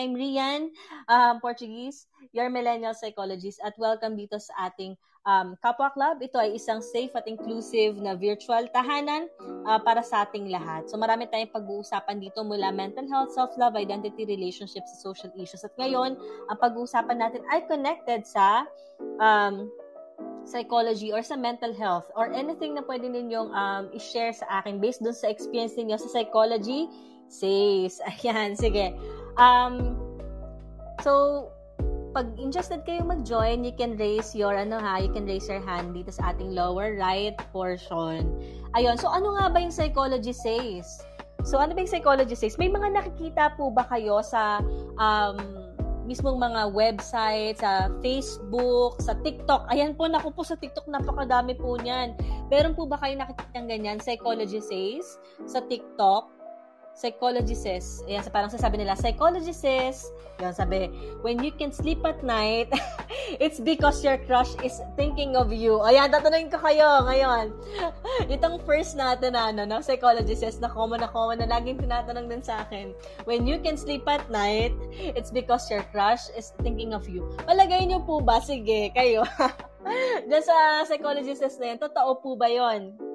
I'm Rian, um, Portuguese, your millennial psychologist, at welcome dito sa ating um, Kapwa Club. Ito ay isang safe at inclusive na virtual tahanan uh, para sa ating lahat. So marami tayong pag-uusapan dito mula mental health, self-love, identity, relationships, social issues. At ngayon, ang pag-uusapan natin ay connected sa um, psychology or sa mental health or anything na pwede ninyong um, i-share sa akin based dun sa experience niyo sa psychology, says. Ayan, sige. Um, so, pag interested kayo mag-join, you can raise your, ano ha, you can raise your hand dito sa ating lower right portion. Ayun, so ano nga ba yung psychology says? So, ano ba yung psychology says? May mga nakikita po ba kayo sa um, mismong mga website, sa Facebook, sa TikTok. Ayan po, naku po sa TikTok, napakadami po niyan. Meron po ba kayo nakikita ganyan? Psychology says sa TikTok psychology says, ayan, parang sasabi nila, psychology says, yun, sabi, when you can sleep at night, it's because your crush is thinking of you. Ayan, tatanungin ko kayo ngayon. Itong first natin na, ano, no, psychology says, na common na common na laging tinatanong din sa akin, when you can sleep at night, it's because your crush is thinking of you. Palagay niyo po ba? Sige, kayo. Diyan sa psychology says na yun, totoo po ba yon?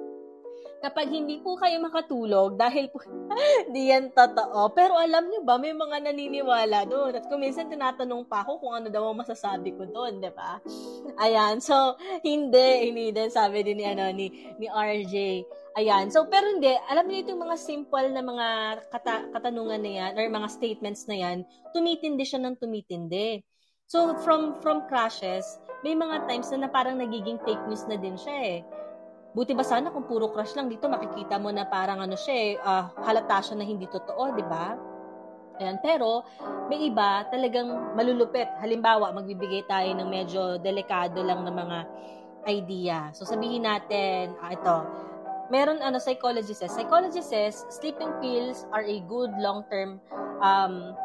Kapag hindi po kayo makatulog, dahil po, di yan totoo. Pero alam nyo ba, may mga naniniwala doon. At kung minsan tinatanong pa ako kung ano daw ang masasabi ko doon, di ba? Ayan, so, hindi, hindi din, sabi din ni, ano, ni, ni RJ. Ayan, so, pero hindi, alam niyo itong mga simple na mga kata- katanungan na yan, or mga statements na yan, tumitindi siya ng tumitindi. So, from from crashes, may mga times na, na parang nagiging fake news na din siya eh Buti ba sana kung puro crush lang dito makikita mo na parang ano siya eh, uh, halata siya na hindi totoo, di ba? Ayan, pero may iba talagang malulupit. Halimbawa, magbibigay tayo ng medyo delikado lang na mga idea. So sabihin natin, ah, ito, meron ano psychologist says, psychologist says sleeping pills are a good long-term um,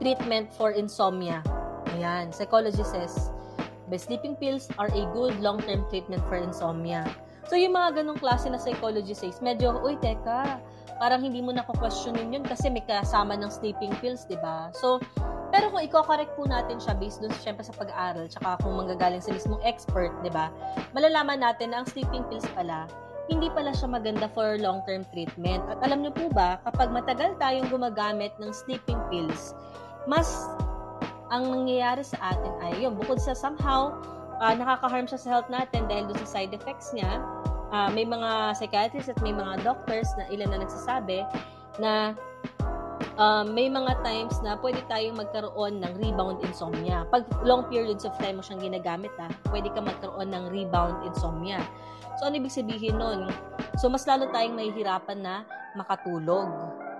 treatment for insomnia. Ayan, psychologist says by sleeping pills are a good long-term treatment for insomnia. So, yung mga ganong klase na psychology says, medyo, uy, teka, parang hindi mo na questionin yun kasi may kasama ng sleeping pills, di ba? So, pero kung i-correct po natin siya based dun syempre sa pag-aaral, tsaka kung manggagaling sa mismong expert, di ba? Malalaman natin na ang sleeping pills pala, hindi pala siya maganda for long-term treatment. At alam niyo po ba, kapag matagal tayong gumagamit ng sleeping pills, mas ang nangyayari sa atin ay yun, bukod sa somehow uh, nakaka-harm siya sa health natin dahil doon sa side effects niya, uh, may mga psychiatrists at may mga doctors na ilan na nagsasabi na um, may mga times na pwede tayong magkaroon ng rebound insomnia. Pag long periods of time mo siyang ginagamit, ha, pwede ka magkaroon ng rebound insomnia. So, ano ibig sabihin nun? So, mas lalo tayong mahihirapan na makatulog.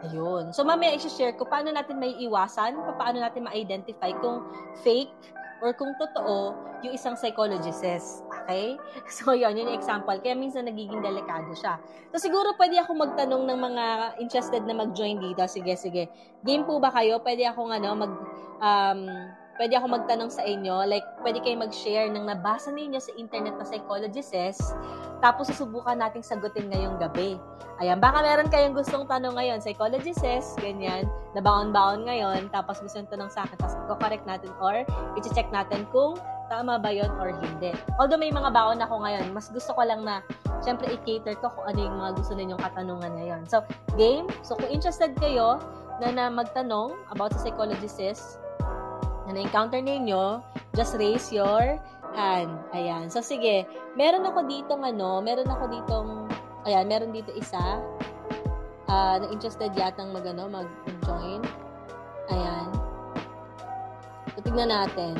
Ayun. So, mamaya i-share ko paano natin may iwasan, paano natin ma-identify kung fake or kung totoo yung isang psychologist. Okay? So, yun, yun yung example. Kaya minsan nagiging delikado siya. So, siguro pwede ako magtanong ng mga interested na mag-join dito. Sige, sige. Game po ba kayo? Pwede akong ano, mag, um, pwede ako magtanong sa inyo. Like, pwede kayo mag-share ng nabasa ninyo sa internet na psychologist says tapos susubukan nating sagutin ngayong gabi. Ayan, baka meron kayong gustong tanong ngayon, psychology says, ganyan, na baon-baon ngayon, tapos gusto nyo tanong sa akin, tapos ko-correct natin or i-check natin kung tama ba yon or hindi. Although may mga baon ako ngayon, mas gusto ko lang na, syempre, i-cater ko kung ano yung mga gusto ninyong katanungan ngayon. So, game. So, kung interested kayo na, na magtanong about sa psychology says, na na-encounter ninyo, just raise your hand. Ayan. So, sige. Meron ako dito ano, meron ako ditong, ayan, meron dito isa, uh, na interested yatang mag, ano, mag-join. Ayan. So, tignan natin.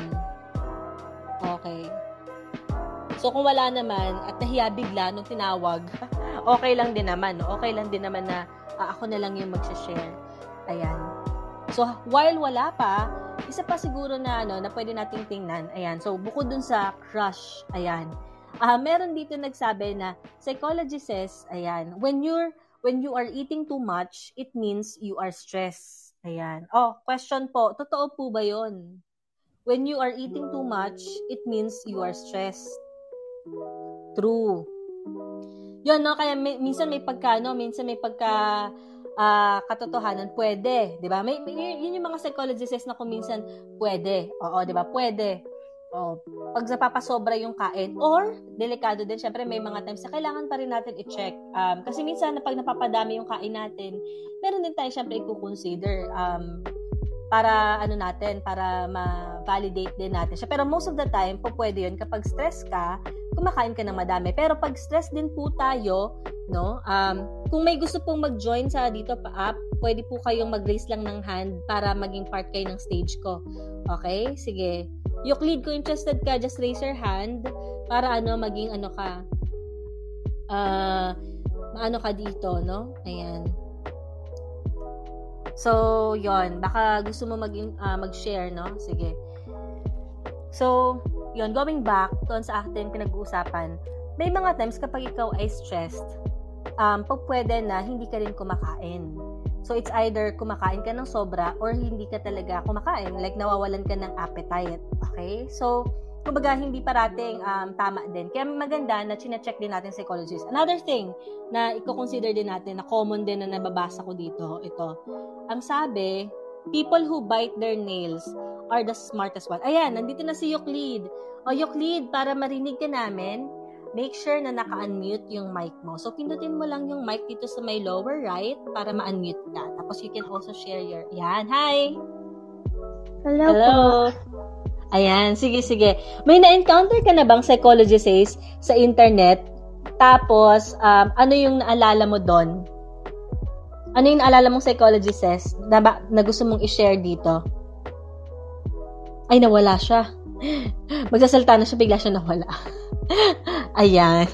Okay. So, kung wala naman, at nahiya bigla nung tinawag, okay lang din naman. Okay lang din naman na uh, ako na lang yung mag-share. Ayan. So, while wala pa, isa pa siguro na ano na pwede nating tingnan. Ayan. So bukod dun sa crush, ayan. Ah, uh, meron dito nagsabi na psychology says, ayan, when you're when you are eating too much, it means you are stressed. Ayan. Oh, question po, totoo po ba 'yon? When you are eating too much, it means you are stressed. True. Yun, no? Kaya may, minsan may pagka, no? Minsan may pagka uh, katotohanan, pwede. Di ba? May, may, yun yung mga psychologists na kung minsan, pwede. Oo, di ba? Pwede. Oh, pag napapasobra yung kain or delikado din syempre may mga times na kailangan pa rin natin i-check um, kasi minsan pag napapadami yung kain natin meron din tayo syempre i-consider um, para ano natin para ma-validate din natin siya pero most of the time po pwede yun kapag stress ka kumakain ka ng madami pero pag stress din po tayo no um, kung may gusto pong mag-join sa dito pa up pwede po kayong mag-raise lang ng hand para maging part kayo ng stage ko okay sige Euclid, kung interested ka, just raise your hand para ano, maging ano ka, uh, maano ka dito, no? Ayan. So, yon Baka gusto mo mag, uh, mag-share, no? Sige. So, yon going back doon sa ating pinag-uusapan, may mga times kapag ikaw ay stressed, um, pag pwede na hindi ka rin kumakain. So, it's either kumakain ka ng sobra or hindi ka talaga kumakain. Like, nawawalan ka ng appetite. Okay? So, kumbaga, hindi parating um, tama din. Kaya maganda na chine-check din natin psychologist. Another thing na i-consider din natin, na common din na nababasa ko dito, ito. Ang sabi, people who bite their nails are the smartest one. Ayan, nandito na si Euclid. O, Euclid, para marinig ka namin, make sure na naka-unmute yung mic mo. So, pindutin mo lang yung mic dito sa may lower right para ma-unmute ka. Tapos, you can also share your... Yan, hi! Hello, Hello. Po. Ayan, sige, sige. May na-encounter ka na bang psychology says sa internet? Tapos, um, ano yung naalala mo doon? Ano yung naalala mong psychology says na, ba, na gusto mong i-share dito? Ay, nawala siya. Magsasalta na siya, bigla siya nawala. Ayan.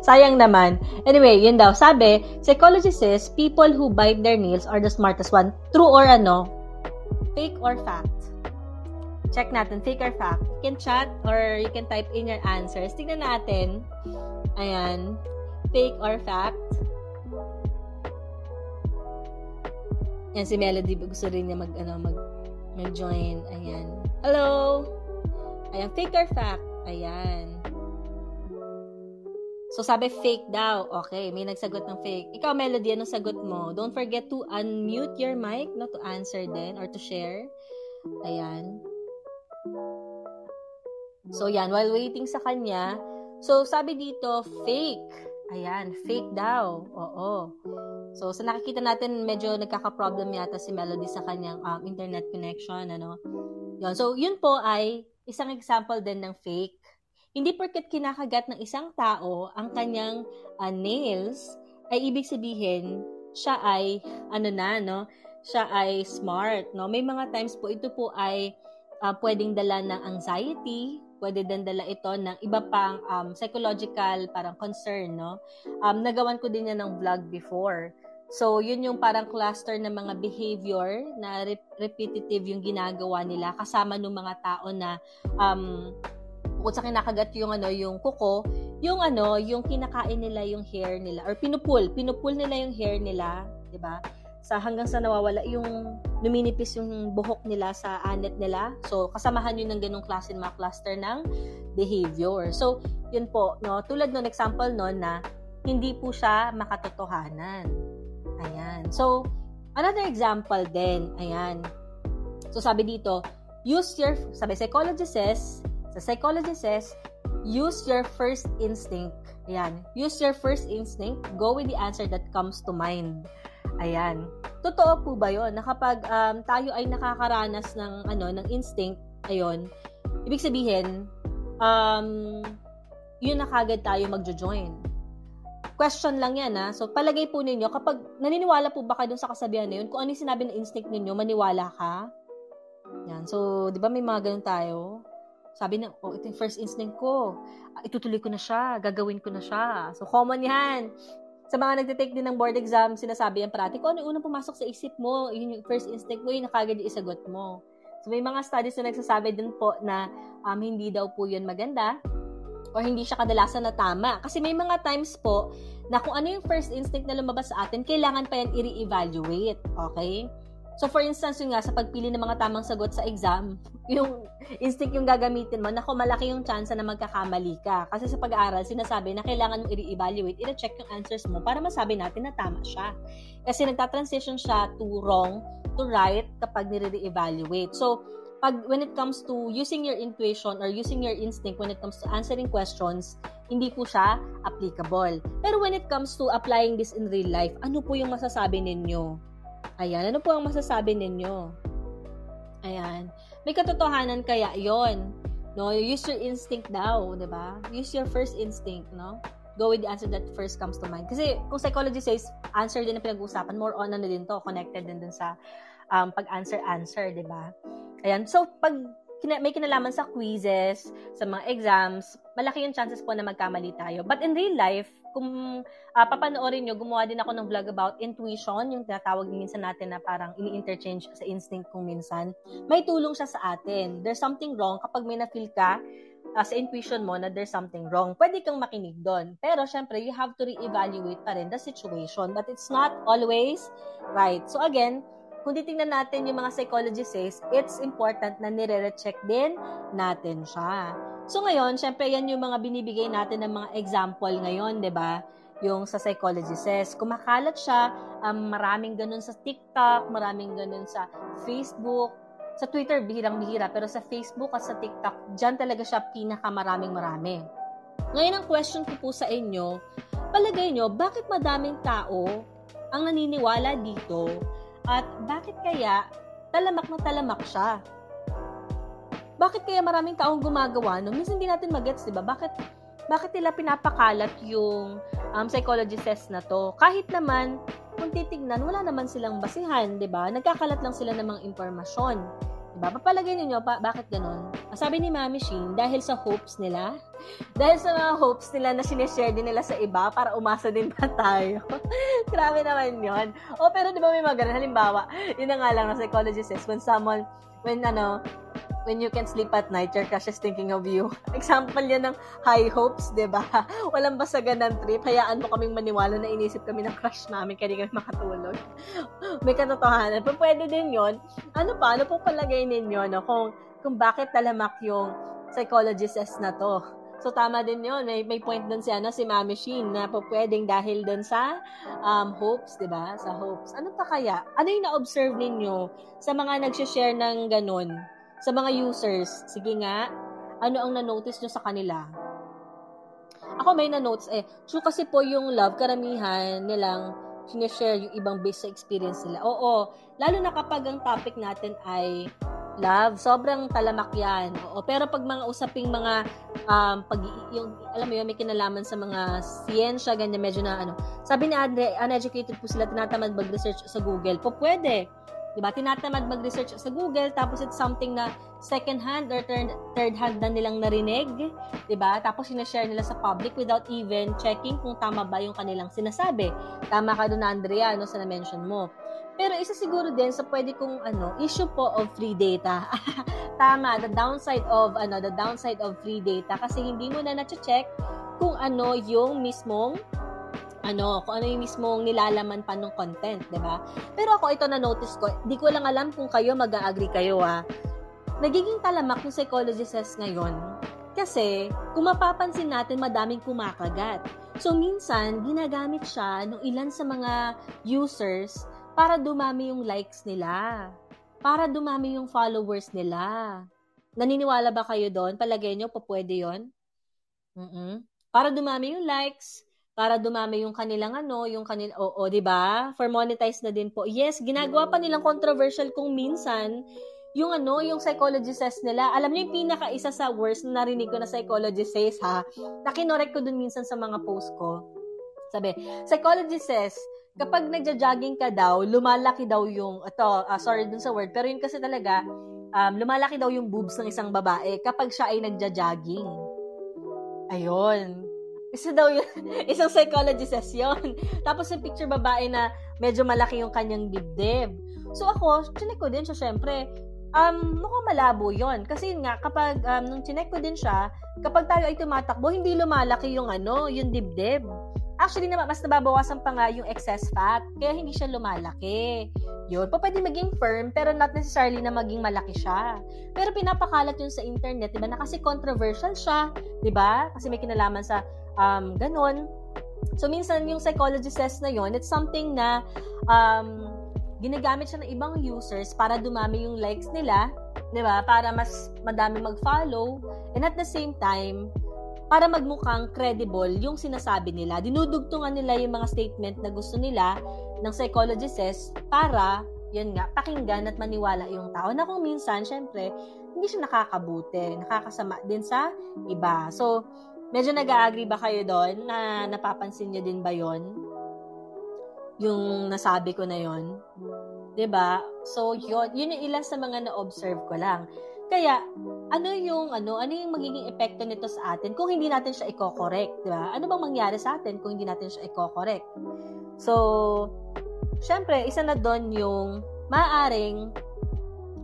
Sayang naman. Anyway, yun daw. Sabi, psychology says, people who bite their nails are the smartest one. True or ano? Fake or fact? Check natin, fake or fact. You can chat or you can type in your answers. Tingnan natin. Ayan. Fake or fact? Yan, si Melody, gusto rin niya mag, ano, mag, mag-join. Ayan. Hello! Ayan, fake or fact? Ayan. So, sabi fake daw. Okay, may nagsagot ng fake. Ikaw, Melody, anong sagot mo? Don't forget to unmute your mic, not to answer then, or to share. Ayan. So, yan. While waiting sa kanya, so, sabi dito, fake. Ayan, fake daw. Oo. So, sa nakikita natin, medyo nagkaka-problem yata si Melody sa kanyang um, internet connection, ano. Yun. So, yun po ay isang example din ng fake. Hindi porket kinakagat ng isang tao ang kanyang uh, nails, ay ibig sabihin, siya ay, ano na, no? Siya ay smart, no? May mga times po, ito po ay uh, pwedeng dala ng anxiety, pwede din dala ito ng iba pang um, psychological parang concern, no? Um, nagawan ko din yan ng vlog before. So, yun yung parang cluster ng mga behavior na rep- repetitive yung ginagawa nila kasama ng mga tao na um, bukod sa kinakagat yung ano, yung kuko, yung ano, yung kinakain nila yung hair nila or pinupul, pinupul nila yung hair nila, 'di ba? Sa hanggang sa nawawala yung numinipis yung buhok nila sa anet nila. So, kasamahan yun ng ganung klase ng mga cluster ng behavior. So, yun po, no, tulad ng example no na hindi po siya makatotohanan. Ayan. So, another example din, ayan. So, sabi dito, use your, sabi, psychology says, sa psychology says, use your first instinct. Ayan. Use your first instinct. Go with the answer that comes to mind. Ayan. Totoo po ba 'yon? Na kapag um, tayo ay nakakaranas ng ano ng instinct, ayon, ibig sabihin um yun na kagad tayo magjo-join question lang yan ha. So, palagay po ninyo, kapag naniniwala po ba kayo sa kasabihan na yun, kung ano yung sinabi ng instinct ninyo, maniwala ka. Yan. So, di ba may mga ganun tayo? Sabi na, oh, ito yung first instinct ko. Ah, itutuloy ko na siya. Gagawin ko na siya. So, common yan. Sa mga nagtitake din ng board exam, sinasabi yan parati, kung ano yung unang pumasok sa isip mo, yun yung first instinct mo, yun na kagad yung isagot mo. So, may mga studies na nagsasabi din po na um, hindi daw po yun maganda or hindi siya kadalasan na tama. Kasi may mga times po na kung ano yung first instinct na lumabas sa atin, kailangan pa yan i-re-evaluate. Okay? So for instance, yun nga, sa pagpili ng mga tamang sagot sa exam, yung instinct yung gagamitin mo, nako malaki yung chance na magkakamali ka. Kasi sa pag-aaral, sinasabi na kailangan mo i-evaluate, i-check yung answers mo para masabi natin na tama siya. Kasi nagta-transition siya to wrong, to right kapag nire-evaluate. So, pag when it comes to using your intuition or using your instinct when it comes to answering questions, hindi po siya applicable. Pero when it comes to applying this in real life, ano po yung masasabi ninyo? Ayan, ano po ang masasabi ninyo? Ayan. May katotohanan kaya yon No, use your instinct daw, 'di ba? Use your first instinct, no? Go with the answer that first comes to mind. Kasi kung psychology says answer din ang pinag-uusapan, more on ano din to, connected din dun sa um, pag-answer answer, 'di ba? Ayan. So pag kina- may kinalaman sa quizzes, sa mga exams, malaki yung chances po na magkamali tayo. But in real life, kung uh, papanoorin nyo, gumawa din ako ng vlog about intuition, yung tinatawag minsan natin na parang ini-interchange sa instinct kung minsan. May tulong siya sa atin. There's something wrong kapag may na-feel ka uh, sa intuition mo na there's something wrong. Pwede kang makinig doon. Pero syempre, you have to re-evaluate pa rin the situation. But it's not always right. So again, kung titingnan natin yung mga psychology says, it's important na nire-recheck din natin siya. So ngayon, syempre yan yung mga binibigay natin ng mga example ngayon, 'di ba? Yung sa psychology says, kumakalat siya, um, maraming ganun sa TikTok, maraming ganun sa Facebook, sa Twitter bihirang-bihira, pero sa Facebook at sa TikTok, diyan talaga siya pinakamaraming marami. Ngayon ang question ko po sa inyo, palagay nyo, bakit madaming tao ang naniniwala dito at bakit kaya talamak na talamak siya? bakit kaya maraming taong gumagawa no? Minsan hindi natin magets, 'di ba? Bakit bakit nila pinapakalat yung um, psychology test na to? Kahit naman kung titignan, wala naman silang basihan, 'di ba? Nagkakalat lang sila ng mga impormasyon. Diba? Papalagay ninyo, pa, bakit ganon? Sabi ni Mami Sheen, dahil sa hopes nila, dahil sa mga hopes nila na sinishare din nila sa iba para umasa din pa tayo. Grabe naman yon. O, pero di ba may mga ganun? Halimbawa, yun na nga lang na psychology says, when someone, when ano, when you can sleep at night, your crush is thinking of you. Example yan ng high hopes, di ba? Walang basagan ng trip. Hayaan mo kaming maniwala na inisip kami ng crush namin kaya kami makatulog. May katotohanan. Pero pwede din yon Ano pa? Ano po palagay ninyo no? kung, kung bakit talamak yung psychologist na to? So, tama din yun. May, may point dun si, ano, si Mami Sheen na po pwedeng dahil dun sa um, hopes, di ba? Sa hopes. Ano pa kaya? Ano yung na-observe ninyo sa mga nag-share ng ganun? Sa mga users, sige nga, ano ang na-notice nyo sa kanila? Ako may na-notes eh. True kasi po yung love, karamihan nilang sinishare yung ibang based sa experience nila. Oo, lalo na kapag ang topic natin ay love, sobrang talamak yan. Oo, pero pag mga usaping mga um, pag yung alam mo yun, may kinalaman sa mga siyensya, ganyan medyo na ano. Sabi ni Andre, uneducated po sila tinatamad mag-research sa Google. Po pwede. Diba? Tinatamad mag-research sa Google, tapos it's something na second hand or third, third hand na nilang narinig. Diba? Tapos sinashare nila sa public without even checking kung tama ba yung kanilang sinasabi. Tama ka doon, Andrea, no, sa na-mention mo. Pero isa siguro din sa pwede kong ano, issue po of free data. Tama, the downside of ano, the downside of free data kasi hindi mo na na-check kung ano yung mismong ano, kung ano yung mismong nilalaman pa ng content, 'di ba? Pero ako ito na notice ko, di ko lang alam kung kayo mag-agree kayo ah. Nagiging talamak yung psychologist ngayon. Kasi, kung mapapansin natin, madaming kumakagat. So, minsan, ginagamit siya ng ilan sa mga users para dumami yung likes nila. Para dumami yung followers nila. Naniniwala ba kayo doon? Palagay nyo, pa pwede yun? Mm-mm. Para dumami yung likes, para dumami yung kanilang ano, yung kanil oo, oh, 'di ba? For monetize na din po. Yes, ginagawa pa nilang controversial kung minsan yung ano, yung psychology says nila. Alam niyo yung pinaka isa sa worst na narinig ko na psychology says ha. Nakinorek ko dun minsan sa mga post ko. Sabi, psychology says, kapag nagja-jogging ka daw, lumalaki daw yung, ito, uh, sorry dun sa word, pero yun kasi talaga, um, lumalaki daw yung boobs ng isang babae kapag siya ay nagja-jogging. Ayun. Isa daw yun, isang psychology session. Tapos yung picture babae na medyo malaki yung kanyang dibdib. So ako, chinek ko din siya syempre. Um, mukhang malabo yon Kasi yun nga, kapag, um, nung chinek ko din siya, kapag tayo ay tumatakbo, hindi lumalaki yung ano, yung dibdib. Actually, naman, mas nababawasan pa nga yung excess fat. Kaya hindi siya lumalaki. Yun. Pa pwede maging firm, pero not necessarily na maging malaki siya. Pero pinapakalat yun sa internet, di ba? Na kasi controversial siya, di ba? Kasi may kinalaman sa um, ganon. So, minsan yung psychology says na yon it's something na um, ginagamit siya ng ibang users para dumami yung likes nila, di ba? Para mas madami mag-follow. And at the same time, para magmukhang credible yung sinasabi nila. Dinudugtungan nila yung mga statement na gusto nila ng psychologists para, yun nga, pakinggan at maniwala yung tao na kung minsan, syempre, hindi siya nakakabuti, nakakasama din sa iba. So, medyo nag-agree ba kayo doon na napapansin niyo din ba yon yung nasabi ko na yon 'Di ba? So, yun, yun yung ilan sa mga na-observe ko lang. Kaya, ano yung, ano, ano yung magiging epekto nito sa atin kung hindi natin siya i-correct, di ba? Ano bang mangyari sa atin kung hindi natin siya i-correct? So, syempre, isa na doon yung maaring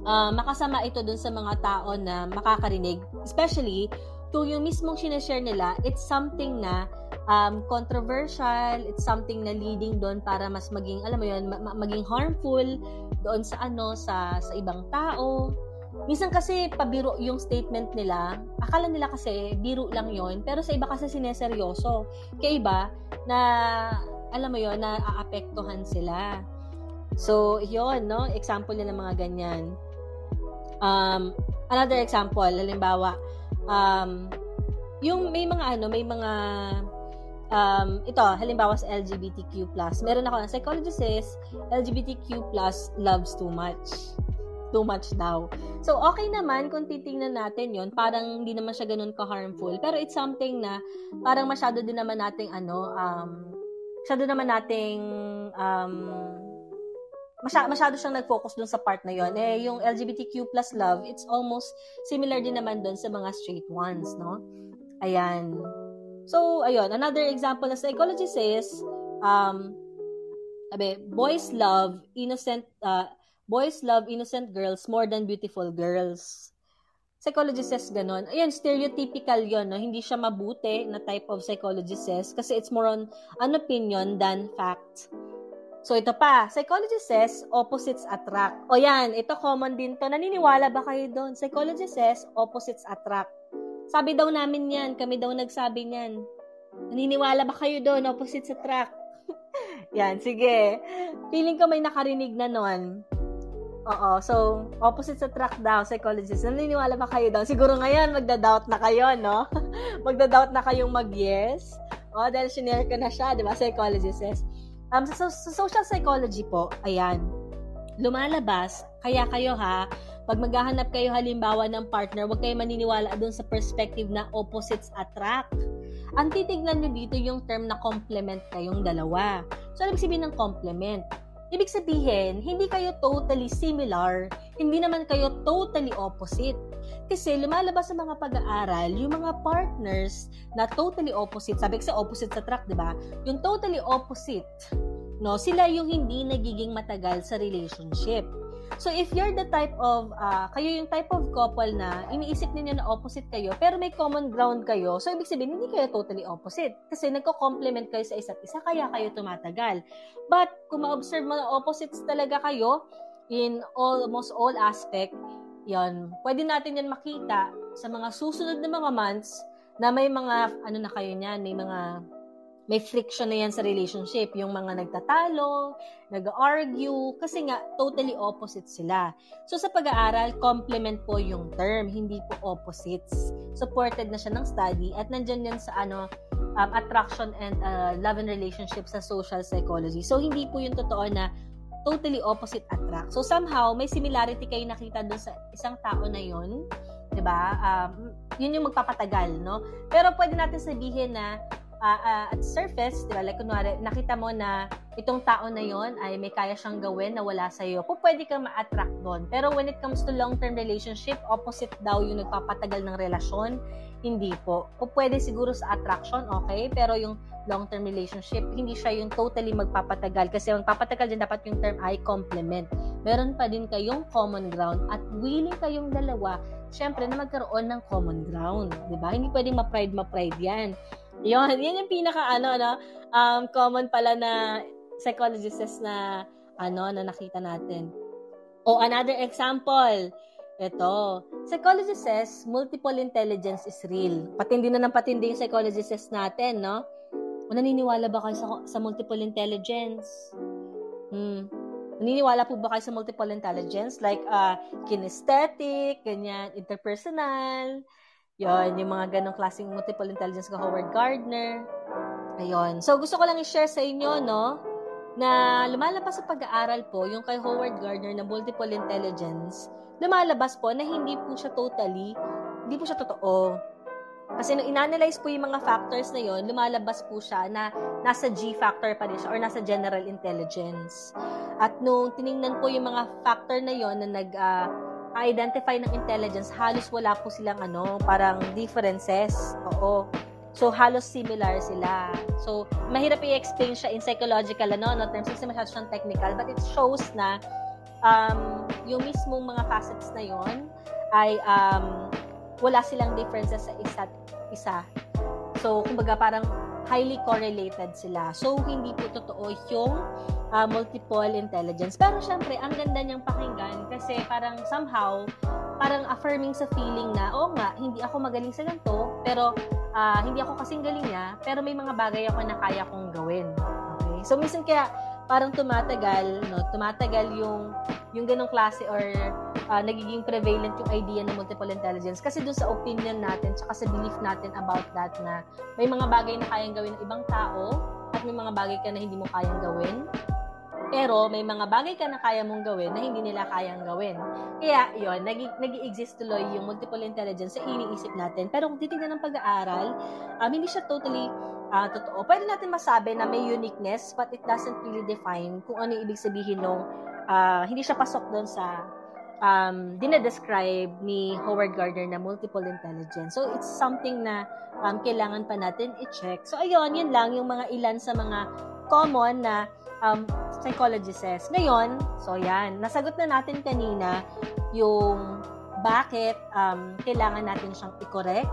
uh, makasama ito doon sa mga tao na makakarinig, especially kung yung mismong sinashare nila, it's something na um, controversial, it's something na leading doon para mas maging, alam mo yun, ma- maging harmful doon sa ano, sa, sa ibang tao, Minsan kasi pabiro yung statement nila, akala nila kasi biro lang yon pero sa iba kasi sineseryoso. Kaya iba na alam mo yon na aapektuhan sila. So, yon no? Example na ng mga ganyan. Um, another example, halimbawa, um, yung may mga ano, may mga um, ito, halimbawa sa LGBTQ+, meron ako, psychology says, LGBTQ+, loves too much too much daw. So, okay naman kung titingnan natin yon parang hindi naman siya ganun ka-harmful. Pero it's something na parang masyado din naman nating ano, um, masyado naman nating um, masyado, masyado siyang nag-focus dun sa part na yon Eh, yung LGBTQ plus love, it's almost similar din naman dun sa mga straight ones, no? Ayan. So, ayun, another example na psychology says, um, sabi, boys love innocent, uh, boys love innocent girls more than beautiful girls. Psychology says ganon. Ayan, stereotypical yon no? Hindi siya mabuti na type of psychology says kasi it's more on an opinion than fact. So, ito pa. Psychology says opposites attract. O yan, ito common din to. Naniniwala ba kayo doon? Psychology says opposites attract. Sabi daw namin yan. Kami daw nagsabi niyan. Naniniwala ba kayo doon? Opposites attract. yan, sige. Feeling ko may nakarinig na noon. Oo. So, opposite sa track daw, psychologist. Naniniwala ba kayo daw? Siguro ngayon, magda-doubt na kayo, no? magda-doubt na kayong mag-yes. O, dahil sinare ko na siya, di ba? Psychologist says. Um, sa, sa social psychology po, ayan, lumalabas, kaya kayo ha, pag maghahanap kayo halimbawa ng partner, huwag kayo maniniwala doon sa perspective na opposites attract. Ang titignan nyo dito yung term na complement kayong dalawa. So, ano sabihin ng complement? Ibig sabihin, hindi kayo totally similar, hindi naman kayo totally opposite. Kasi lumalabas sa mga pag-aaral, yung mga partners na totally opposite, sabi ko sa opposite sa track, di ba? Yung totally opposite, no? Sila yung hindi nagiging matagal sa relationship. So, if you're the type of, uh, kayo yung type of couple na iniisip ninyo na opposite kayo, pero may common ground kayo, so ibig sabihin, hindi kayo totally opposite. Kasi nagko-complement kayo sa isa't isa, kaya kayo tumatagal. But, kung ma-observe mo na opposites talaga kayo, in almost all aspect, yan, pwede natin yan makita sa mga susunod na mga months na may mga, ano na kayo niyan, may mga may friction na yan sa relationship. Yung mga nagtatalo, nag-argue, kasi nga, totally opposite sila. So, sa pag-aaral, complement po yung term, hindi po opposites. Supported na siya ng study at nandyan yan sa ano, um, attraction and uh, love and relationship sa social psychology. So, hindi po yung totoo na totally opposite attract. So, somehow, may similarity kayo nakita doon sa isang tao na yun. 'di ba? Um, yun yung magpapatagal, no? Pero pwede natin sabihin na uh, uh, at surface, di ba, like kunwari, nakita mo na itong tao na yon ay may kaya siyang gawin na wala sa iyo, po pwede kang ma-attract doon. Pero when it comes to long-term relationship, opposite daw yung nagpapatagal ng relasyon, hindi po. Po pwede siguro sa attraction, okay, pero yung long-term relationship, hindi siya yung totally magpapatagal kasi magpapatagal din dapat yung term ay complement. Meron pa din kayong common ground at willing kayong dalawa, syempre na magkaroon ng common ground, 'di ba? Hindi pwedeng ma-pride ma-pride 'yan. Yun, yan yung pinaka ano, no, um, common pala na psychologists na ano na nakita natin. O another example, ito, psychology says multiple intelligence is real. Patindi na ng patindi yung psychology says natin, no? O naniniwala ba kayo sa, sa multiple intelligence? Hmm. Naniniwala po ba kayo sa multiple intelligence? Like, uh, kinesthetic, ganyan, interpersonal, yon yung mga ganong klaseng multiple intelligence ka Howard Gardner. Ayun. So, gusto ko lang i-share sa inyo, no, na lumalabas sa pag-aaral po, yung kay Howard Gardner na multiple intelligence, lumalabas po na hindi po siya totally, hindi po siya totoo. Kasi nung inanalyze po yung mga factors na yon, lumalabas po siya na nasa G factor pa rin siya or nasa general intelligence. At nung tiningnan po yung mga factor na yon na nag uh, identify ng intelligence, halos wala po silang ano, parang differences. Oo. So, halos similar sila. So, mahirap i-explain siya in psychological, ano, no, terms kasi masyado siyang technical, but it shows na um, yung mismong mga facets na yon ay um, wala silang differences sa isa't isa. So, kumbaga parang highly correlated sila. So, hindi po totoo yung uh, multiple intelligence. Pero syempre, ang ganda niyang pakinggan kasi parang somehow, parang affirming sa feeling na, oo nga, hindi ako magaling sa ganito, pero uh, hindi ako kasing galing niya, pero may mga bagay ako na kaya kong gawin. Okay? So, minsan kaya parang tumatagal, no, tumatagal yung yung ganong klase or uh, nagiging prevalent yung idea ng multiple intelligence. Kasi doon sa opinion natin tsaka sa belief natin about that na may mga bagay na kayang gawin ng ibang tao at may mga bagay ka na hindi mo kayang gawin pero may mga bagay ka na kaya mong gawin na hindi nila kayang gawin. Kaya yon nag nag-exist tuloy yung multiple intelligence sa iniisip natin. Pero kung titignan ng pag-aaral, um, hindi siya totally uh, totoo. Pwede natin masabi na may uniqueness but it doesn't really define kung ano ibig sabihin nung uh, hindi siya pasok doon sa um, dinedescribe ni Howard Gardner na multiple intelligence. So, it's something na um, kailangan pa natin i-check. So, ayun, yun lang yung mga ilan sa mga common na um, psychology says. Ngayon, so yan, nasagot na natin kanina yung bakit um, kailangan natin siyang i-correct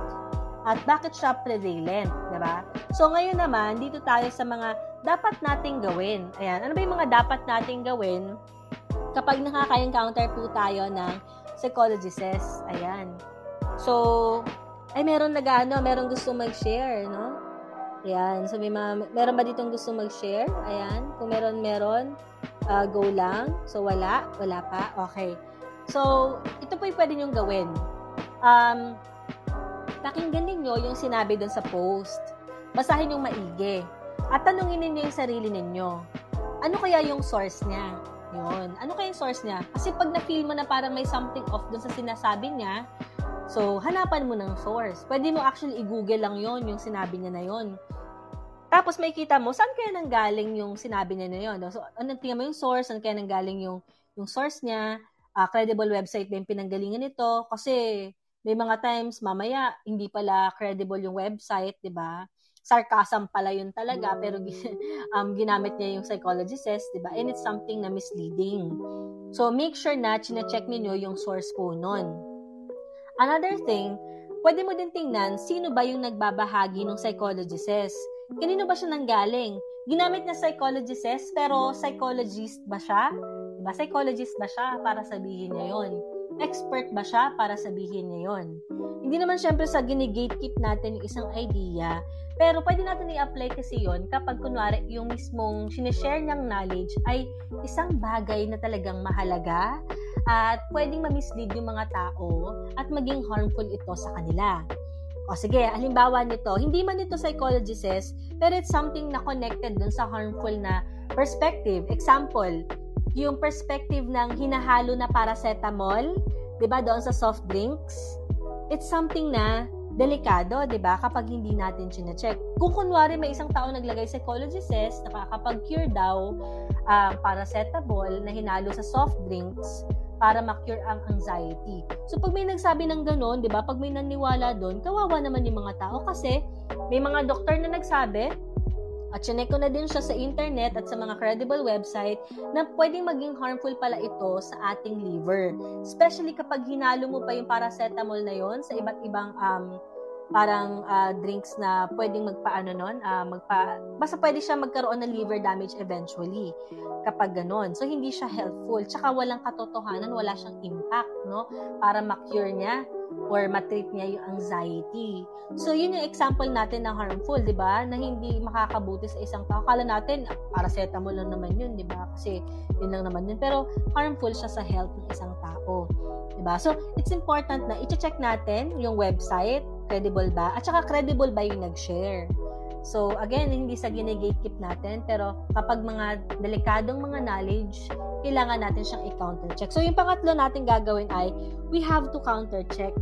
at bakit siya prevalent, di ba? So ngayon naman, dito tayo sa mga dapat nating gawin. Ayan, ano ba yung mga dapat nating gawin kapag nakaka-encounter po tayo ng psychology says? Ayan. So, ay meron nag ano, meron gusto mag-share, no? Ayan. So, may mga, meron ba ditong gusto mag-share? Ayan. Kung meron, meron. Uh, go lang. So, wala. Wala pa. Okay. So, ito po yung pwede nyong gawin. Um, pakinggan ninyo yung sinabi doon sa post. Basahin yung maigi. At tanungin ninyo yung sarili ninyo. Ano kaya yung source niya? Yun. Ano kaya yung source niya? Kasi pag na-feel mo na parang may something off doon sa sinasabi niya, So, hanapan mo ng source. Pwede mo actually i-google lang yon yung sinabi niya na yon. Tapos may kita mo, saan kaya nanggaling yung sinabi niya na yon? So, ano, tingnan mo yung source, saan kaya nanggaling yung, yung source niya, uh, credible website ba yung pinanggalingan nito? Kasi may mga times, mamaya, hindi pala credible yung website, di ba? sarcasm pala yun talaga, pero um, ginamit niya yung psychologist, di ba? And it's something na misleading. So, make sure na chine-check niyo yung source po nun. Another thing, pwede mo din tingnan sino ba yung nagbabahagi ng psychologist. Kanino ba siya nanggaling? Ginamit na psychologist pero psychologist ba siya? Diba? Psychologist ba siya para sabihin niya yon? Expert ba siya para sabihin niya yon? Hindi naman syempre sa ginigatekeep natin yung isang idea, pero pwede natin i-apply kasi yon kapag kunwari yung mismong sinishare niyang knowledge ay isang bagay na talagang mahalaga at pwedeng mamislead yung mga tao at maging harmful ito sa kanila. O sige, halimbawa nito, hindi man ito psychology says, pero it's something na connected dun sa harmful na perspective. Example, yung perspective ng hinahalo na paracetamol, 'di ba, doon sa soft drinks. It's something na delikado, 'di ba, kapag hindi natin chine-check. Kung kunwari may isang tao naglagay psychology says nakakapag-cure daw ang uh, paracetamol na hinalo sa soft drinks, para ma-cure ang anxiety. So, pag may nagsabi ng ganun, di ba, pag may naniwala doon, kawawa naman yung mga tao kasi may mga doktor na nagsabi, at chinek ko na din siya sa internet at sa mga credible website na pwedeng maging harmful pala ito sa ating liver. Especially kapag hinalo mo pa yung paracetamol na yon sa iba't ibang um, parang uh, drinks na pwedeng magpaano nun, uh, magpa, basta pwede siya magkaroon ng liver damage eventually kapag ganon. So, hindi siya helpful. Tsaka walang katotohanan, wala siyang impact, no? Para ma-cure niya or matreat niya yung anxiety. So, yun yung example natin na harmful, di ba? Na hindi makakabuti sa isang tao. Kala natin, paracetamol lang naman yun, di ba? Kasi yun lang naman yun. Pero harmful siya sa health ng isang tao. Di ba? So, it's important na i-check natin yung website, credible ba? At saka credible ba yung nag-share? So, again, hindi sa gine-gatekeep natin, pero kapag mga delikadong mga knowledge, kailangan natin siyang i-counter-check. So, yung pangatlo natin gagawin ay, we have to counter-check.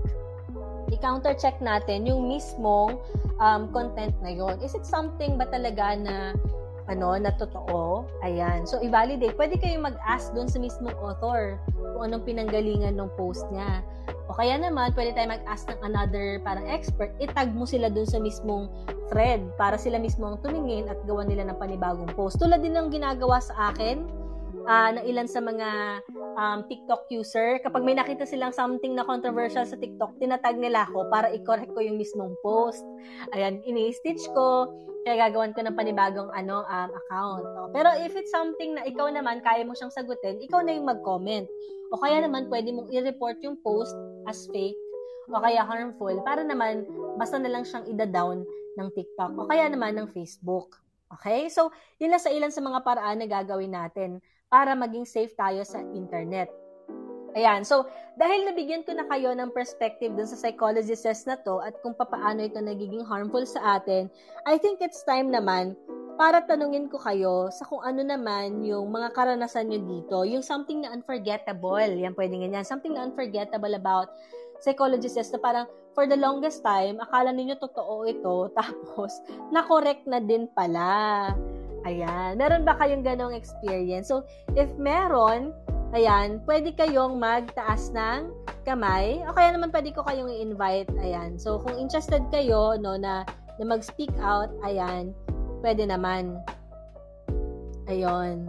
I-counter-check natin yung mismong um, content na yon. Is it something ba talaga na ano, na totoo. Ayan. So, i-validate. Pwede kayo mag-ask doon sa mismong author kung anong pinanggalingan ng post niya. O kaya naman, pwede tayo mag-ask ng another parang expert, itag mo sila doon sa mismong thread para sila mismo ang tumingin at gawa nila ng panibagong post. Tulad din ng ginagawa sa akin uh, ng ilan sa mga um, TikTok user, kapag may nakita silang something na controversial sa TikTok, tinatag nila ako para i-correct ko yung mismong post. Ayan, ini-stitch ko, kaya gagawan ko ng panibagong ano, um, account. No? Pero if it's something na ikaw naman, kaya mo siyang sagutin, ikaw na yung mag-comment. O kaya naman, pwede mong i-report yung post as fake o kaya harmful para naman basta na lang siyang ida-down ng TikTok o kaya naman ng Facebook. Okay? So, yun lang sa ilan sa mga paraan na gagawin natin para maging safe tayo sa internet. Ayan. So, dahil nabigyan ko na kayo ng perspective dun sa psychology na to at kung paano ito nagiging harmful sa atin, I think it's time naman para tanungin ko kayo sa kung ano naman yung mga karanasan nyo dito, yung something na unforgettable, yan pwede ganyan, something na unforgettable about psychology na parang for the longest time, akala ninyo totoo ito, tapos na-correct na din pala. Ayan. Meron ba kayong ganong experience? So, if meron, ayan, pwede kayong magtaas ng kamay. O kaya naman pwede ko kayong i-invite. Ayan. So, kung interested kayo, no, na, na mag-speak out, ayan, pwede naman. Ayun.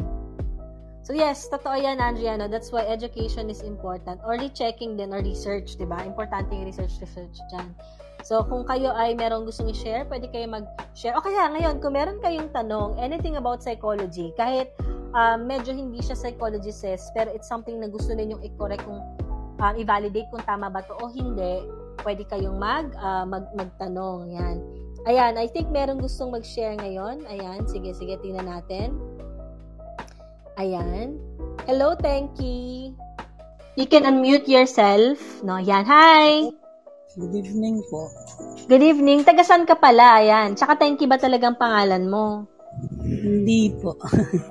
So yes, totoo yan, Andrea, no? That's why education is important. Or rechecking din or research, di ba? Importante yung research-research dyan. So, kung kayo ay merong gustong i-share, pwede kayo mag-share. O kaya, ngayon, kung meron kayong tanong, anything about psychology, kahit um, medyo hindi siya psychology says, pero it's something na gusto ninyong i-correct kung um, i-validate kung tama ba to o hindi, pwede kayong mag, uh, mag magtanong. Yan. Ayan, I think merong gustong mag-share ngayon. Ayan, sige, sige, tingnan natin. Ayan. Hello, Tenki. You can unmute yourself. No, yan. Hi! Good evening po. Good evening. Taga saan ka pala? Ayan. Tsaka thank you ba talagang pangalan mo? Hindi po.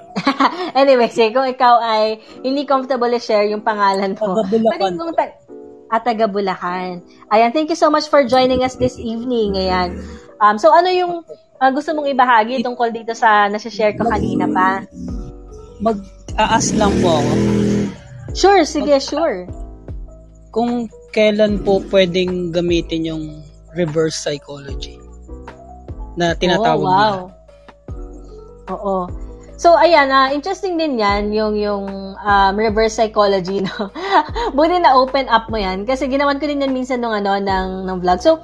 anyway, sige, kung ikaw ay hindi comfortable i-share yung pangalan mo. Bulacan. Kung ta- at taga Bulacan. Ayan, thank you so much for joining us this evening. Ayan. Um, so ano yung uh, gusto mong ibahagi tungkol dito sa nasi-share ko kanina pa? Mag-aas lang po ako. Sure, sige, Mag- sure. Kung kailan po pwedeng gamitin yung reverse psychology na tinatawag oh, wow. nila. Oo. So ayan, uh, interesting din 'yan yung yung um, reverse psychology no. Buti na open up mo 'yan kasi ginawan ko din yan minsan nung ano ng ng vlog. So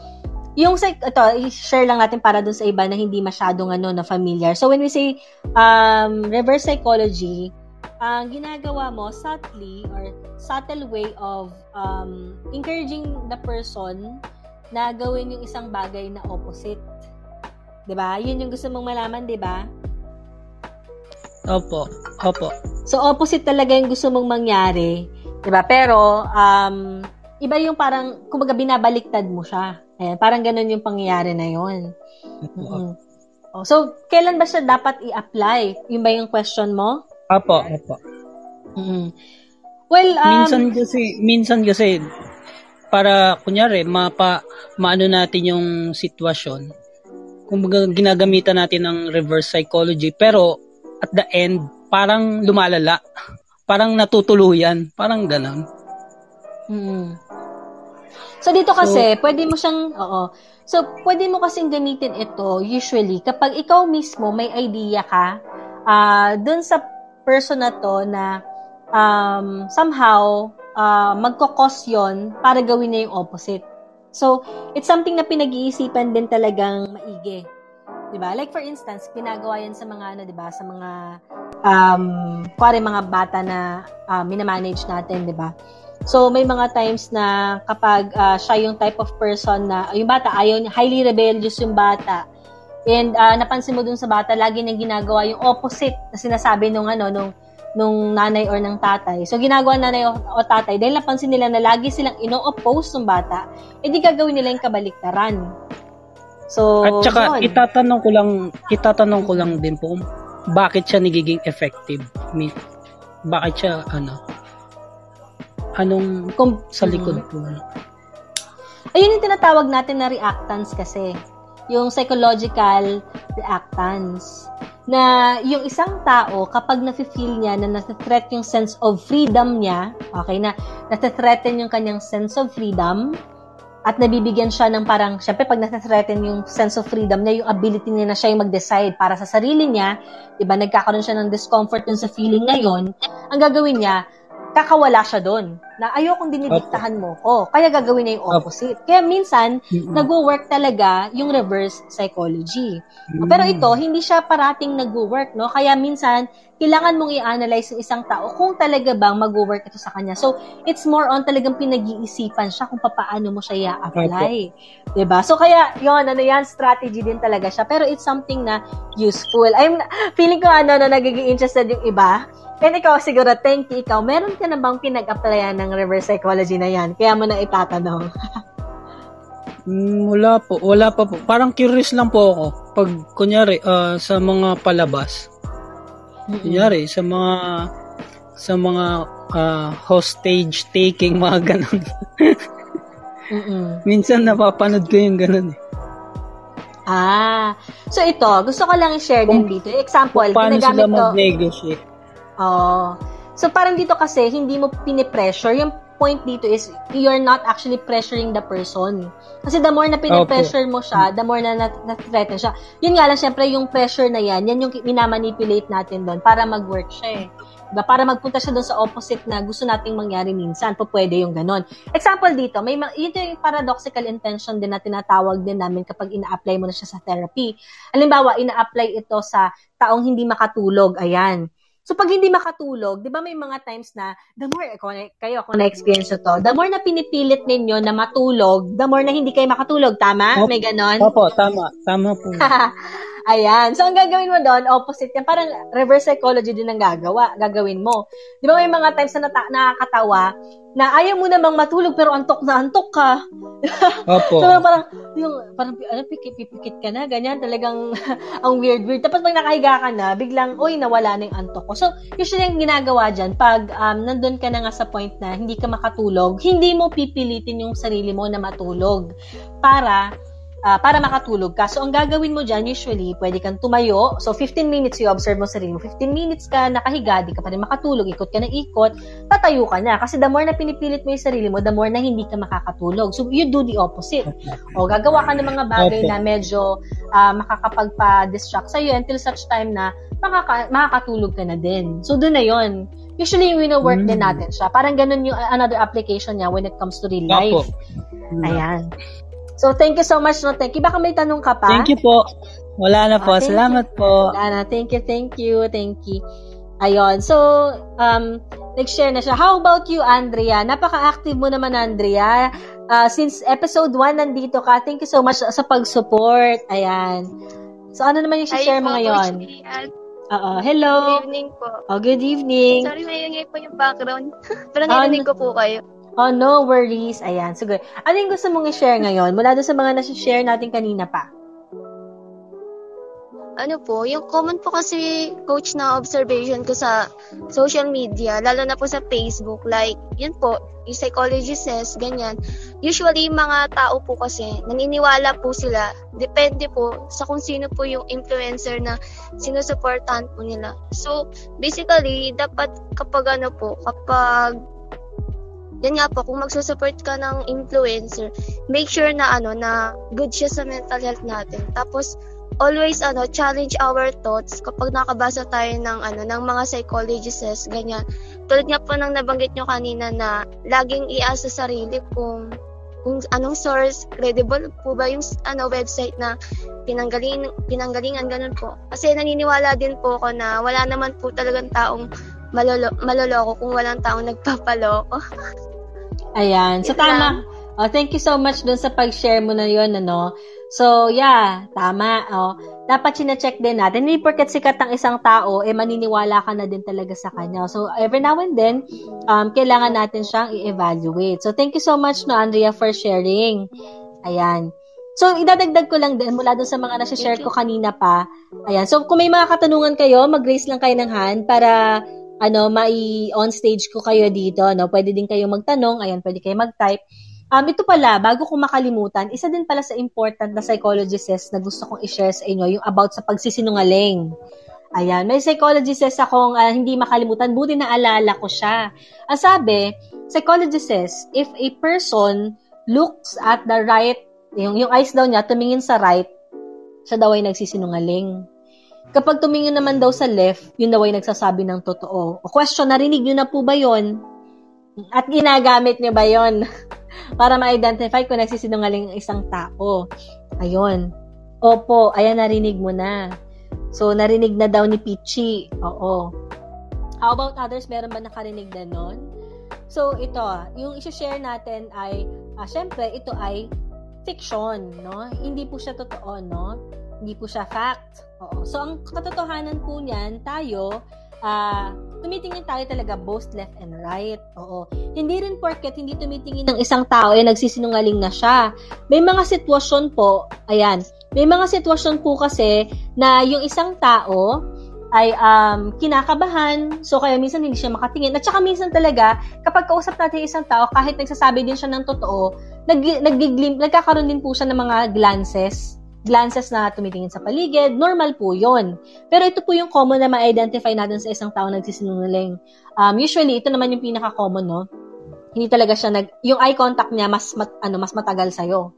yung ito, i-share lang natin para dun sa iba na hindi masyadong ano na familiar. So when we say um, reverse psychology, ang ginagawa mo subtly or subtle way of um, encouraging the person na gawin yung isang bagay na opposite. 'Di ba? Yun yung gusto mong malaman, 'di ba? Opo. Opo. So opposite talaga yung gusto mong mangyari, 'di ba? Pero um iba yung parang kumbaga binabaliktad mo siya. Ayan, parang ganun yung pangyayari na 'yon. Mm-hmm. Oh, so kailan ba siya dapat i-apply? Yun ba yung question mo? Apo, apo. Mm-hmm. Well, um, minsan kasi minsan kasi para kunyari mapa maano natin yung sitwasyon. Kung ginagamitan natin ng reverse psychology pero at the end parang lumalala. Parang natutuluyan, parang ganun. Mm. So dito kasi, so, pwede mo siyang oo. So pwede mo kasing gamitin ito usually kapag ikaw mismo may idea ka uh, dun sa person na to na um, somehow uh, magkokos yon para gawin niya yung opposite. So, it's something na pinag-iisipan din talagang maigi. 'Di ba? Like for instance, ginagawa 'yan sa mga ano, 'di ba, sa mga um kuwari mga bata na uh, minamanage natin, 'di ba? So, may mga times na kapag uh, siya yung type of person na, yung bata, ayaw highly rebellious yung bata. And uh, napansin mo dun sa bata, lagi niyang ginagawa yung opposite na sinasabi nung ano, nung nung nanay or ng tatay. So, ginagawa nanay o, o tatay, dahil napansin nila na lagi silang ino-oppose ng bata, edi gagawin nila yung kabaliktaran. So, At saka, yun. itatanong ko lang, itatanong ko lang din po, bakit siya nagiging effective? Bakit siya, ano, anong Kung, sa likod mm. po? Ayun yung tinatawag natin na reactance kasi. Yung psychological reactance. Na yung isang tao, kapag nafe-feel niya na nasa-threat yung sense of freedom niya, okay, na nasa-threaten yung kanyang sense of freedom, at nabibigyan siya ng parang, syempre pag nasa-threaten yung sense of freedom niya, yung ability niya na siya yung mag-decide para sa sarili niya, di ba, nagkakaroon siya ng discomfort dun sa feeling na yon ang gagawin niya, kakawala siya doon. Na ayokong dinidiktahan mo ko. Kaya gagawin niya yung opposite. Kaya minsan, Mm-mm. nagwo-work talaga yung reverse psychology. Mm. Pero ito, hindi siya parating nagwo-work, no? Kaya minsan, kailangan mong i-analyze yung isang tao kung talaga bang magwo-work ito sa kanya. So, it's more on talagang pinag-iisipan siya kung paano mo siya i-apply. 'Di ba So, kaya, yon ano yan, strategy din talaga siya. Pero it's something na useful. I'm, feeling ko ano, na nagiging interested yung iba. And ikaw siguro, thank you, ikaw, meron ka na bang pinag-applyan ng reverse psychology na yan? Kaya mo na itatanong. Mm, wala po, wala pa po. Parang curious lang po ako. Pag, kunyari, ah, sa mga palabas, kunyari, sa mga, sa mga ah, hostage taking, mga ganun. Minsan napapanood ko yung ganun eh. Ah. So ito, gusto ko lang i-share din dito. Example, Kung paano sila mag-negotiate. Oo. So parang dito kasi, hindi mo pinipressure. Yung point dito is, you're not actually pressuring the person. Kasi the more na pinipressure mo siya, the more na nat- nat-threaten siya. Yun nga lang, syempre, yung pressure na yan, yan yung minamanipulate natin doon para mag-work siya eh. Diba? Para magpunta siya doon sa opposite na gusto nating mangyari minsan, po pwede yung ganon. Example dito, may ma- ito yung paradoxical intention din na tinatawag din namin kapag ina-apply mo na siya sa therapy. Halimbawa, ina-apply ito sa taong hindi makatulog. Ayan. So, pag hindi makatulog, di ba may mga times na, the more, ako, kayo, ako na-experience nyo to, the more na pinipilit ninyo na matulog, the more na hindi kayo makatulog. Tama? Opo. May ganon? Opo, tama. Tama po. Ayan. So, ang gagawin mo doon, opposite yan. Parang reverse psychology din ang gagawa, gagawin mo. Di ba may mga times na nata- nakakatawa na ayaw mo namang matulog pero antok na antok ka. Opo. So, parang, yung, parang, ano, pikit-pikit ka na, ganyan, talagang, ang weird-weird. Tapos, pag nakahiga ka na, biglang, uy, nawala na yung antok ko. So, usually, ang ginagawa dyan, pag um, nandun ka na nga sa point na hindi ka makatulog, hindi mo pipilitin yung sarili mo na matulog para ah, para makatulog ka. So, ang gagawin mo dyan, usually, pwede kang tumayo. So, 15 minutes, you observe mo sarili mo. 15 minutes ka nakahiga, di ka pa rin makatulog, ikot ka ng ikot, tatayo ka na. Kasi the more na pinipilit mo yung sarili mo, the more na hindi ka makakatulog. So, you do the opposite. O, gagawa ka ng mga bagay Okay. na medyo ah, makakapagpa-distract sa'yo until such time na makaka- makakatulog ka na din. So, doon na yon Usually, wino-work Mm. din natin siya. Parang ganun yung another application niya when it comes to real life. Ayan. So, thank you so much, no? Thank you. Baka may tanong ka pa? Thank you po. Wala na Ah, po. thank Salamat po. Wala na. Thank you, thank you, thank you. Ayun. So, um, nag-share na siya. How about you, Andrea? Napaka-active mo naman, Andrea. Uh, since episode 1 nandito ka, thank you so much sa pag-support. Ayan. So, ano naman yung share mo ngayon? Oo. Hello. Good evening po. Oh, good evening. Sorry, may ingay po yung background. Pero Ah, narinig ko po kayo. Oh, no worries. Ayan. Good. Ano yung gusto mong i-share ngayon? Mula doon sa mga nasi-share natin kanina pa. Ano po, yung common po kasi coach na observation ko sa social media, lalo na po sa Facebook, like, yun po, yung psychology says, ganyan. Usually, mga tao po kasi, naniniwala po sila, depende po sa kung sino po yung influencer na sinusuportahan po nila. So, basically, dapat kapag ano po, kapag yan nga po, kung magsusupport ka ng influencer, make sure na ano, na good siya sa mental health natin. Tapos, always ano challenge our thoughts kapag nakabasa tayo ng ano ng mga psychologists ganyan tulad nga po ng nabanggit nyo kanina na laging iasa sarili kung kung anong source, credible po ba yung ano website na pinanggaling, pinanggalingan, ganun po. Kasi naniniwala din po ako na wala naman po talagang taong malolo, maloloko kung walang taong nagpapaloko. Ayan. So, tama. Oh, thank you so much dun sa pag-share mo na yon ano. So, yeah, tama. Oh, dapat sina-check din natin. Hindi porket sikat ang isang tao, eh maniniwala ka na din talaga sa kanya. So, every now and then, um, kailangan natin siyang i-evaluate. So, thank you so much, no, Andrea, for sharing. Ayan. So, idadagdag ko lang din mula dun sa mga nasa-share ko kanina pa. Ayan. So, kung may mga katanungan kayo, mag-raise lang kayo ng hand para ano, mai-on stage ko kayo dito. No? Pwede din kayo magtanong. Ayan, pwede kayo mag-type. Um, ito pala, bago ko makalimutan, isa din pala sa important na psychology says na gusto kong i-share sa inyo, yung about sa pagsisinungaling. Ayan, may psychology says akong uh, hindi makalimutan, buti na alala ko siya. Ang sabi, psychology says, if a person looks at the right, yung, yung eyes daw niya, tumingin sa right, siya daw ay nagsisinungaling. Kapag tumingin naman daw sa left, yun daw ay nagsasabi ng totoo. O question, narinig nyo na po ba yon? At ginagamit nyo ba yon? para ma-identify kung nagsisinungaling ang isang tao. Ayun. Opo, ayan narinig mo na. So, narinig na daw ni Pichi. Oo. How about others? Meron ba nakarinig na nun? So, ito, yung isi-share natin ay, uh, syempre, ito ay fiction, no? Hindi po siya totoo, no? Hindi po siya fact. Oo. So, ang katotohanan po niyan, tayo, uh, tumitingin tayo talaga both left and right. Oo. Hindi rin porket hindi tumitingin ng isang tao ay nagsisinungaling na siya. May mga sitwasyon po, ayan, may mga sitwasyon po kasi na yung isang tao ay um, kinakabahan, so kaya minsan hindi siya makatingin. At saka minsan talaga, kapag kausap natin isang tao, kahit nagsasabi din siya ng totoo, nag, nag, nagkakaroon din po siya ng mga glances glances na tumitingin sa paligid, normal po yon. Pero ito po yung common na ma-identify natin sa isang tao nagsisinungaling. Um, usually, ito naman yung pinaka-common, no? Hindi talaga siya nag... Yung eye contact niya, mas, mat, ano, mas matagal sa'yo.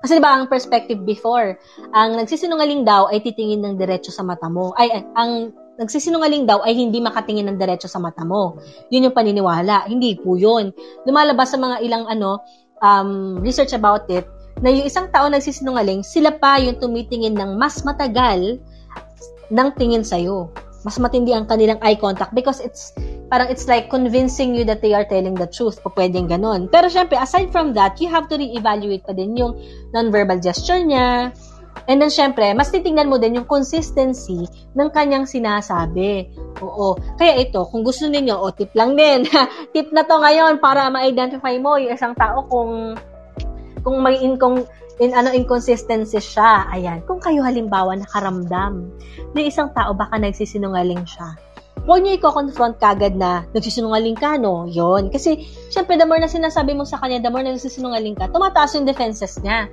Kasi diba, ang perspective before, ang nagsisinungaling daw ay titingin ng diretso sa mata mo. Ay ang nagsisinungaling daw ay hindi makatingin ng diretso sa mata mo. Yun yung paniniwala. Hindi po yun. Lumalabas sa mga ilang ano, um, research about it, na yung isang tao nagsisinungaling, sila pa yung tumitingin ng mas matagal ng tingin sa'yo. Mas matindi ang kanilang eye contact because it's parang it's like convincing you that they are telling the truth. O pwedeng ganon. Pero syempre, aside from that, you have to re-evaluate pa din yung non-verbal gesture niya. And then syempre, mas titingnan mo din yung consistency ng kanyang sinasabi. Oo. Kaya ito, kung gusto niyo o tip lang din. tip na to ngayon para ma-identify mo yung isang tao kung kung may incong in ano inconsistency siya. Ayan, kung kayo halimbawa nakaramdam na isang tao baka nagsisinungaling siya. Huwag niyo i-confront kagad na nagsisinungaling ka, no? Yon. Kasi, syempre, the more na sinasabi mo sa kanya, the more na nagsisinungaling ka, tumataas yung defenses niya.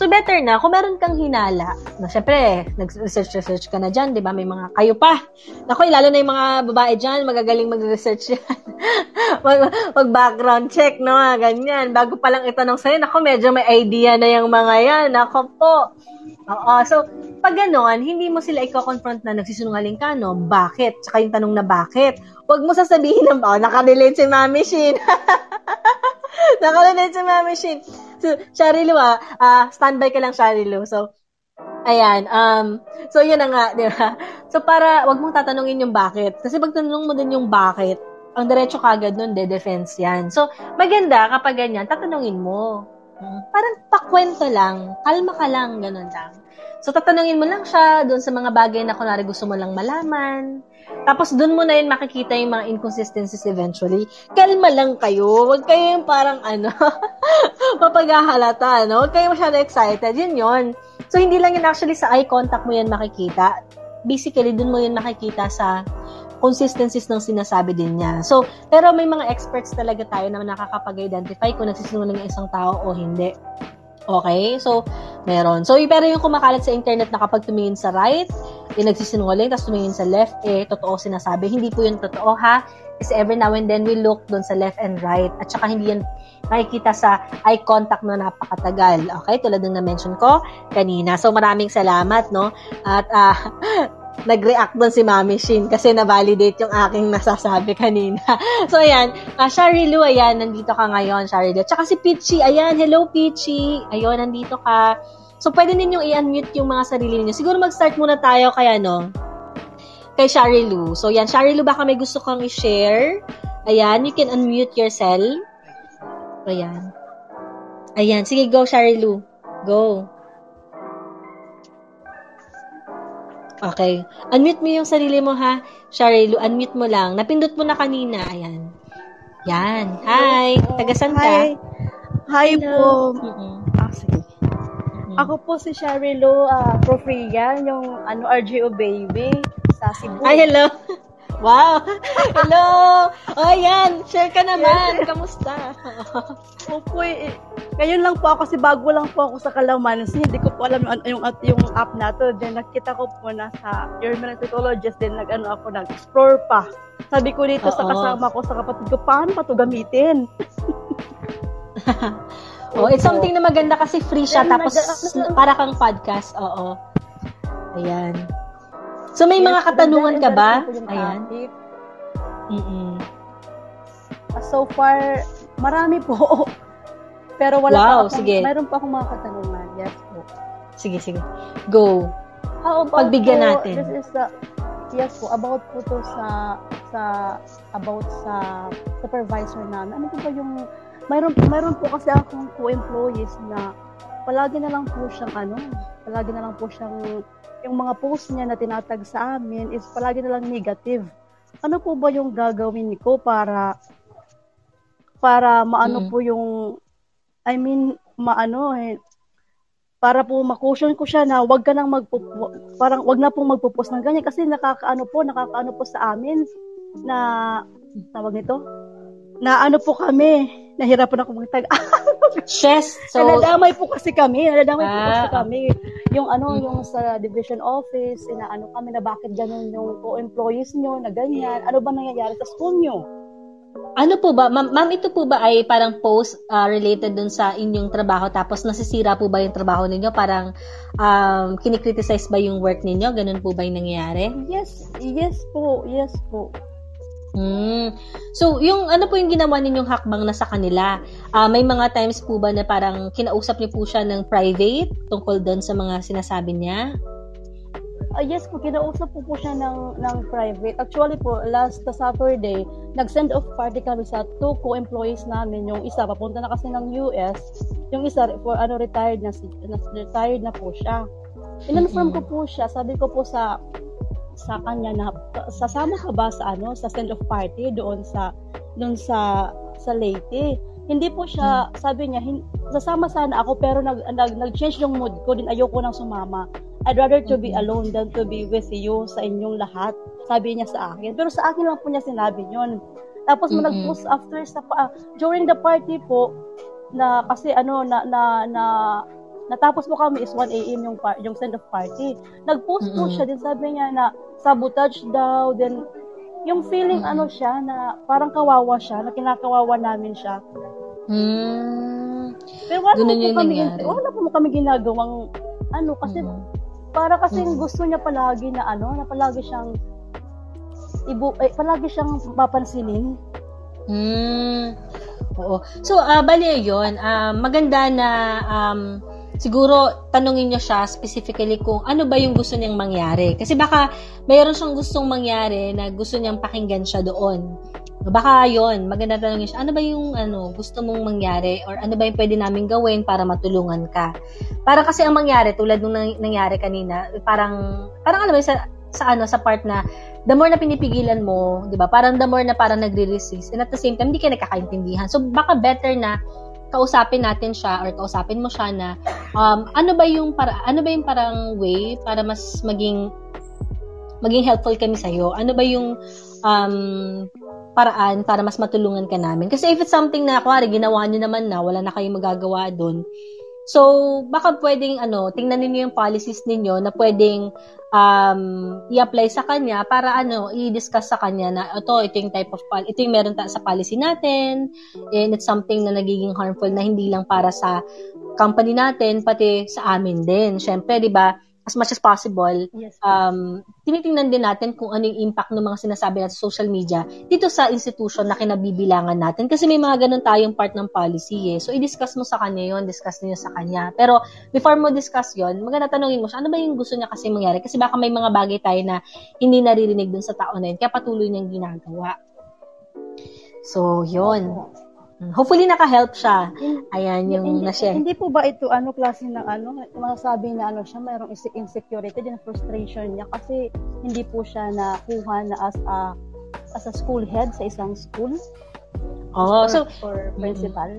So, better na, kung meron kang hinala, na syempre, nag-research-research ka na dyan, di ba? May mga kayo pa. Naku, lalo na yung mga babae dyan, magagaling mag-research yan. mag, mag-background check, no? Ganyan. Bago pa lang itanong sa'yo, naku, medyo may idea na yung mga yan. Naku po. Oo. So, pag ganon, hindi mo sila i-confront na nagsisinungaling ka, no? Bakit? Tsaka yung tanong na bakit. Huwag mo sasabihin na, oh, nakarelate si Mami Shin. nakarelate si Mami Shin so, Sharilu ah, uh, standby ka lang Sharilu. So, ayan, um, so yun na nga, di ba? So, para, wag mong tatanungin yung bakit. Kasi pag tanong mo din yung bakit, ang diretso kagad nun, de defense yan. So, maganda kapag ganyan, tatanungin mo. Hmm, parang pakwento lang, kalma ka lang, ganun lang. So, tatanungin mo lang siya doon sa mga bagay na kunwari gusto mo lang malaman. Tapos, doon mo na yun makikita yung mga inconsistencies eventually. Kalma lang kayo. Huwag kayo yung parang ano, mapaghahalata, no? Huwag kayo masyado excited. Yun yun. So, hindi lang yun actually sa eye contact mo yan makikita. Basically, doon mo yun makikita sa consistencies ng sinasabi din niya. So, pero may mga experts talaga tayo na nakakapag-identify kung nagsisinungaling ng isang tao o hindi. Okay? So, meron. So, pero yung kumakalat sa internet na kapag tumingin sa right, eh, nagsisinungaling, tapos tumingin sa left, eh, totoo sinasabi. Hindi po yung totoo, ha? Kasi every now and then, we look doon sa left and right. At saka hindi yan makikita sa eye contact na napakatagal. Okay? Tulad ng na-mention ko kanina. So, maraming salamat, no? At, uh, nag-react doon si Mami Shin kasi na-validate yung aking nasasabi kanina. so, ayan. Uh, Shari Lu, ayan, nandito ka ngayon, Shari Lu. Tsaka si Peachy, ayan, hello Peachy. Ayun, nandito ka. So, pwede ninyong i-unmute yung mga sarili niyo. Siguro mag-start muna tayo kay ano, kay Shari Lu. So, yan, Shari Lu, baka may gusto kang i-share. Ayan, you can unmute yourself. Ayan. Ayan, sige, go, Shari Lu. Go. Okay. Unmute mo yung sarili mo ha. Sharilu, unmute mo lang. Napindot mo na kanina. Ayan. Yan. Hi. Tagasan ka? Hi. Hi Hello. po. Mm-mm. Ah, sige. Ako po si Sharilu uh, Profrian, yung ano, RGO baby sa Cebu. Ay, hello. Wow. Hello. O, oh, yan. Share ka naman. Kamusta? po po, eh, ngayon lang po ako, kasi bago lang po ako sa Kalamansi, hindi ko po alam yung, yung, yung app na to. Then nakita ko po na sa Your Psychologist, then nag-ano ako, nag-explore pa. Sabi ko dito sa Oo. kasama ko, sa kapatid ko, paano pa to gamitin? oh, it's something na maganda kasi free siya. Then, Tapos, nag- para kang podcast. Oo. Ayan. So, may mga katanungan ka ba? Ayan. Mm-mm. Ah, So far, marami po. Pero wala Wow, pa akong, sige. mayroon pa akong mga katanungan. Yes po. Sige, sige. Go. How about Pagbigyan po, natin. This is the, yes po, about po to sa, sa, about sa supervisor namin. Ano po ba yung, mayroon, mayroon po kasi akong co-employees na palagi na lang po siyang ano, palagi na lang po siyang, yung mga post niya na tinatag sa amin is palagi na lang negative. Ano po ba yung gagawin ko para, para maano Mm. po yung, I mean, maano eh, para po makusyon ko siya na wag ka nang magpo parang wag na pong magpo-post ng ganyan kasi nakakaano po nakakaano po sa amin na tawag nito na ano po kami nahirapan ako magtag Chess. So, nadamay po kasi kami nadamay po kasi Ah. kami yung ano Mm. yung sa division office inaano kami na bakit ganun yung co-employees nyo na ganyan ano ba nangyayari sa school nyo ano po ba, ma'am, ma'am, ito po ba ay parang post ah, related dun sa inyong trabaho tapos nasisira po ba yung trabaho ninyo? Parang um, kinikriticize ba yung work ninyo? Ganun po ba yung nangyayari? yes yes po yes po Hmm. So, yung ano po yung ginawa ninyong hakbang na sa kanila? Ah, may mga times po ba na parang kinausap niyo po siya ng private tungkol doon sa mga sinasabi niya? Ah, yes po, kinausap po po siya ng, ng private. Actually po, last Saturday, nag-send off party kami sa two co-employees namin. Yung isa, papunta na kasi ng US. Yung isa, for ano, retired na, si, na retired na po siya. In-inform ko po siya, sabi ko po sa sa kanya na sasama ka ba sa ano sa send off party doon sa doon sa sa Leyte hindi po siya sabi niya hin, sasama sana ako pero nag, nag nag-change yung mood ko din ayoko nang sumama I'd rather to be Mhm. alone than to be with you sa inyong lahat. Sabi niya sa akin. Pero sa akin lang po niya sinabi yun. Tapos mm Mhm. nag-post after sa pa- during the party po na kasi ano na na na natapos po kami is 1 AM yung par- yung send off party. Nag-post po Mhm. siya din sabi niya na sabotage daw then yung feeling ano siya na parang kawawa siya, na kinakawawa namin siya. Hmm. Pero wala Ganun po yung kami nangyari. wala po kami ginagawang ano kasi Mhm. para kasi Mm. gusto niya palagi na ano, na palagi siyang ibu eh, palagi siyang papansinin. Hmm. Oo. So, ah bali yun. Ah, maganda na um, siguro tanungin niyo siya specifically kung ano ba yung gusto niyang mangyari. Kasi baka mayroon siyang gustong mangyari na gusto niyang pakinggan siya doon. Baka yon maganda tanongin siya, ano ba yung ano, gusto mong mangyari or ano ba yung pwede namin gawin para matulungan ka. Parang kasi ang mangyari, tulad nung nang- nangyari kanina, parang, parang alam mo, sa, sa ano, sa part na, the more na pinipigilan mo, di ba, parang the more na parang nagre-resist, and at the same time, hindi ka nagkakaintindihan. So, baka better na kausapin natin siya or kausapin mo siya na um, ano ba yung para ano ba yung parang way para mas maging maging helpful kami sa iyo ano ba yung um, paraan para mas matulungan ka namin? Kasi if it's something na kuwari ginawa niyo naman na wala na kayong magagawa doon so baka pwedeng ano tingnan niyo yung policies ninyo na pwedeng um, i-apply sa kanya para ano i-discuss sa kanya na ito ito yung type of pol- ito yung meron ta- sa policy natin and it's something na nagiging harmful na hindi lang para sa company natin pati sa amin din. Syempre di ba as much as possible, Yes. um, tinitingnan din natin kung ano yung impact ng mga sinasabi natin sa social media dito sa institution na kinabibilangan natin. Kasi may mga ganun tayong part ng policy eh. So, i-discuss mo sa kanya yon discuss niyo sa kanya. Pero, before mo discuss yon maganda tanongin mo siya, ano ba yung gusto niya kasi mangyari? Kasi baka may mga bagay tayo na hindi naririnig dun sa tao na yun, kaya patuloy niyang ginagawa. So, yon Hopefully, naka-help siya. Ayan, yung hindi, na-share. hindi po ba ito ano klase ng ano masasabi na ano siya mayroong inse- insecurity din frustration niya kasi hindi po siya nakuha na as a as a school head sa isang school Oh, or, so, or principal.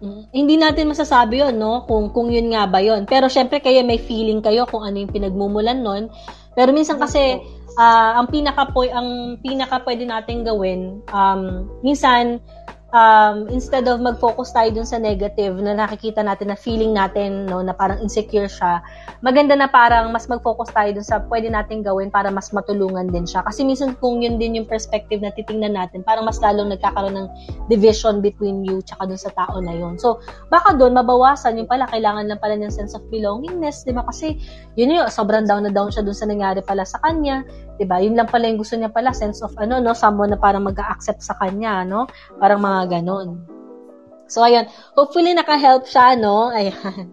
Mm, hindi natin masasabi yon no kung kung yun nga ba yon pero syempre kayo may feeling kayo kung ano yung pinagmumulan nun pero minsan kasi ah, ang pinaka po ang pinaka pwede nating gawin um minsan um, instead of mag-focus tayo dun sa negative na nakikita natin na feeling natin no na parang insecure siya maganda na parang mas mag-focus tayo dun sa pwede nating gawin para mas matulungan din siya. Kasi minsan kung yun din yung perspective na titingnan natin parang mas lalong nagkakaroon ng division between you tsaka dun sa tao na yun. So baka doon mabawasan yung pala kailangan lang pala ng sense of belongingness di ba? Kasi yun yun sobrang down na down siya dun sa nangyari pala sa kanya di ba yun lang pala yung gusto niya pala sense of ano no? Someone na parang mag-accept sa kanya no? Parang mga ganon so ayun. Hopefully naka-help siya no? Ayan.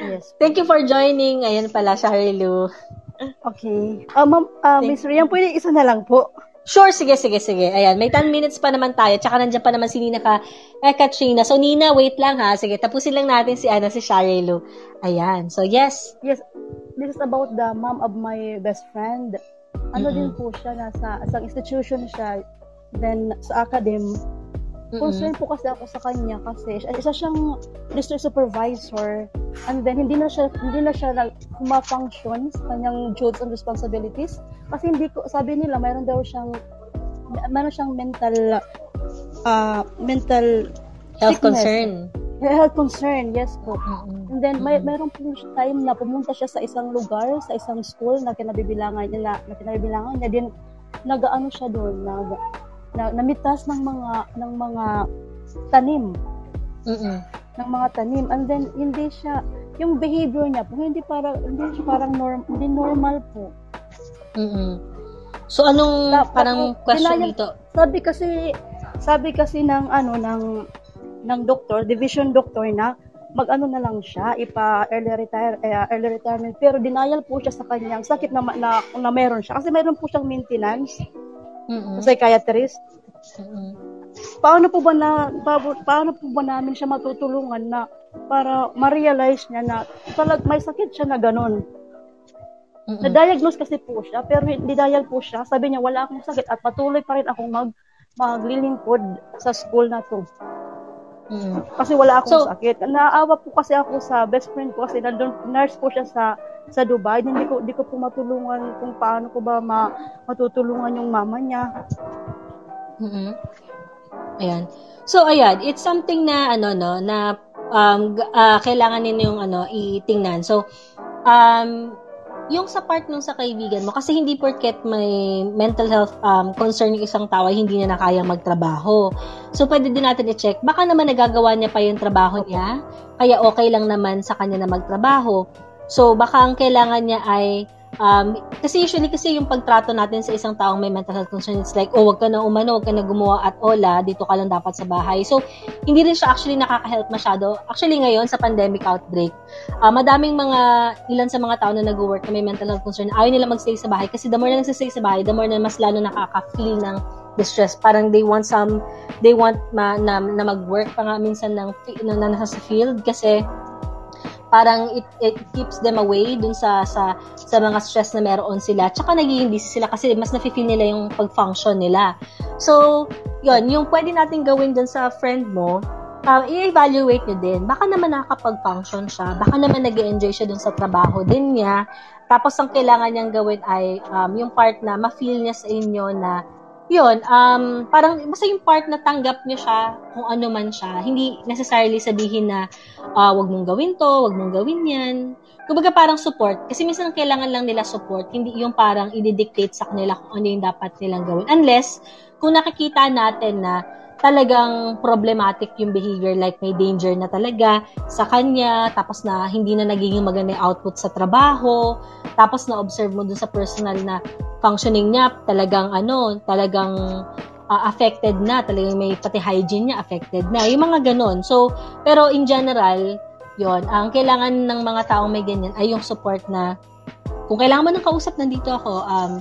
Yes. thank you for joining. Ayan pala Sharilu. Okay. Ah, ma'am, Thank Miss Rian, pwede isa na lang po. Sure, sige, sige, sige. Ayan, may 10 minutes pa naman tayo. Tsaka nandiyan pa naman si Nina ka, eh, Katrina. So, Nina, wait lang ha. Sige, tapusin lang natin si, ano, si Sharilu. Ayan. So, yes. Yes, this is about the mom of my best friend. Ano Mm-mm. din po siya, nasa isang institution siya, then sa academy. Concerned po kasi ako sa kanya kasi isa- siyang district supervisor and then hindi na siya hindi na siya kumafunction sa kanyang duties and responsibilities kasi hindi ko sabi nila mayroon daw siyang mayroon siyang mental ah mental Health sickness. concern. health concern yes po Mm-mm. And then, may, meron po time na pumunta siya sa isang lugar, sa isang school na kinabibilangan niya, na, na kinabibilangan niya din, nagaano siya doon, nag, na, namitas ng mga, ng mga tanim, Mm-mm. ng mga tanim. And then, hindi siya, yung behavior niya po, hindi parang, hindi siya parang norm, hindi normal po. Mm-mm. So, anong Tap- parang tapos, question dinaya- dito? Sabi kasi, sabi kasi ng, ano, ng, ng doktor, division doctor na, mag-ano na lang siya, ipa early retire eh, early retirement pero denial po siya sa kanyang sakit na, na na meron siya kasi meron po siyang maintenance Mm-mm. psychiatrist Mm-mm. paano po ba na pa- paano po ba namin siya matutulungan na para ma-realize niya na talag may sakit siya na ganun Mm-mm. na-diagnose kasi po siya pero hindi dahil po siya sabi niya wala akong sakit at patuloy pa rin akong mag maglilingkod sa school na to Mm-mm. kasi wala akong So- sakit. Naawa po kasi ako sa best friend ko kasi nandun, nurse po siya sa sa Dubai. Hindi ko hindi ko po matulungan kung paano ko ba ma, matutulungan yung mama niya. mm Ayan. So, ayan, it's something na, ano, no, na um, ah, kailangan ninyo yung, ano, itingnan. So, um, yung sa part nung sa kaibigan mo, kasi hindi porket may mental health um, concern yung isang tao, ay hindi niya na kayang magtrabaho. So, pwede din natin i-check. Baka naman nagagawa niya pa yung trabaho niya, kaya okay lang naman sa kanya na magtrabaho. So, baka ang kailangan niya ay Um, kasi usually kasi yung pagtrato natin sa isang taong may mental health concern, it's like, oh, wag ka na umano, wag ka na gumawa at ola, dito ka lang dapat sa bahay. So, hindi rin siya actually nakaka-help masyado. Actually, ngayon, sa pandemic outbreak, ah, madaming mga, ilan sa mga tao na nag-work na may mental health concern, ayaw nila magstay sa bahay kasi the more na nagsistay sa bahay, the more na mas lalo nakaka-feel ng distress. Parang they want some, they want ma, na, na mag-work pa nga minsan ng, na, na nasa sa field kasi parang it, it keeps them away dun sa sa sa mga stress na meron sila. Tsaka nagiging busy sila kasi mas nafe-feel nila yung pag-function nila. So, yon yung pwede natin gawin dun sa friend mo, um, i-evaluate nyo din. Baka naman nakakapag-function siya. Baka naman nag enjoy siya dun sa trabaho din niya. Tapos, ang kailangan niyang gawin ay um, yung part na ma-feel niya sa inyo na yun, um, parang basta yung part na tanggap niya siya kung ano man siya. Hindi necessarily sabihin na ah, wag mong gawin to, wag mong gawin yan. Kumbaga parang support. Kasi minsan ang kailangan lang nila support, hindi yung parang i-dictate sa kanila kung ano yung dapat nilang gawin. Unless, kung nakikita natin na talagang problematic yung behavior like may danger na talaga sa kanya tapos na hindi na nagiging maganda yung output sa trabaho tapos na observe mo dun sa personal na functioning niya talagang ano talagang uh, affected na talagang may pati hygiene niya affected na yung mga ganun. So pero in general yon ang kailangan ng mga taong may ganyan ay yung support na kung kailangan mo ng kausap nandito ako um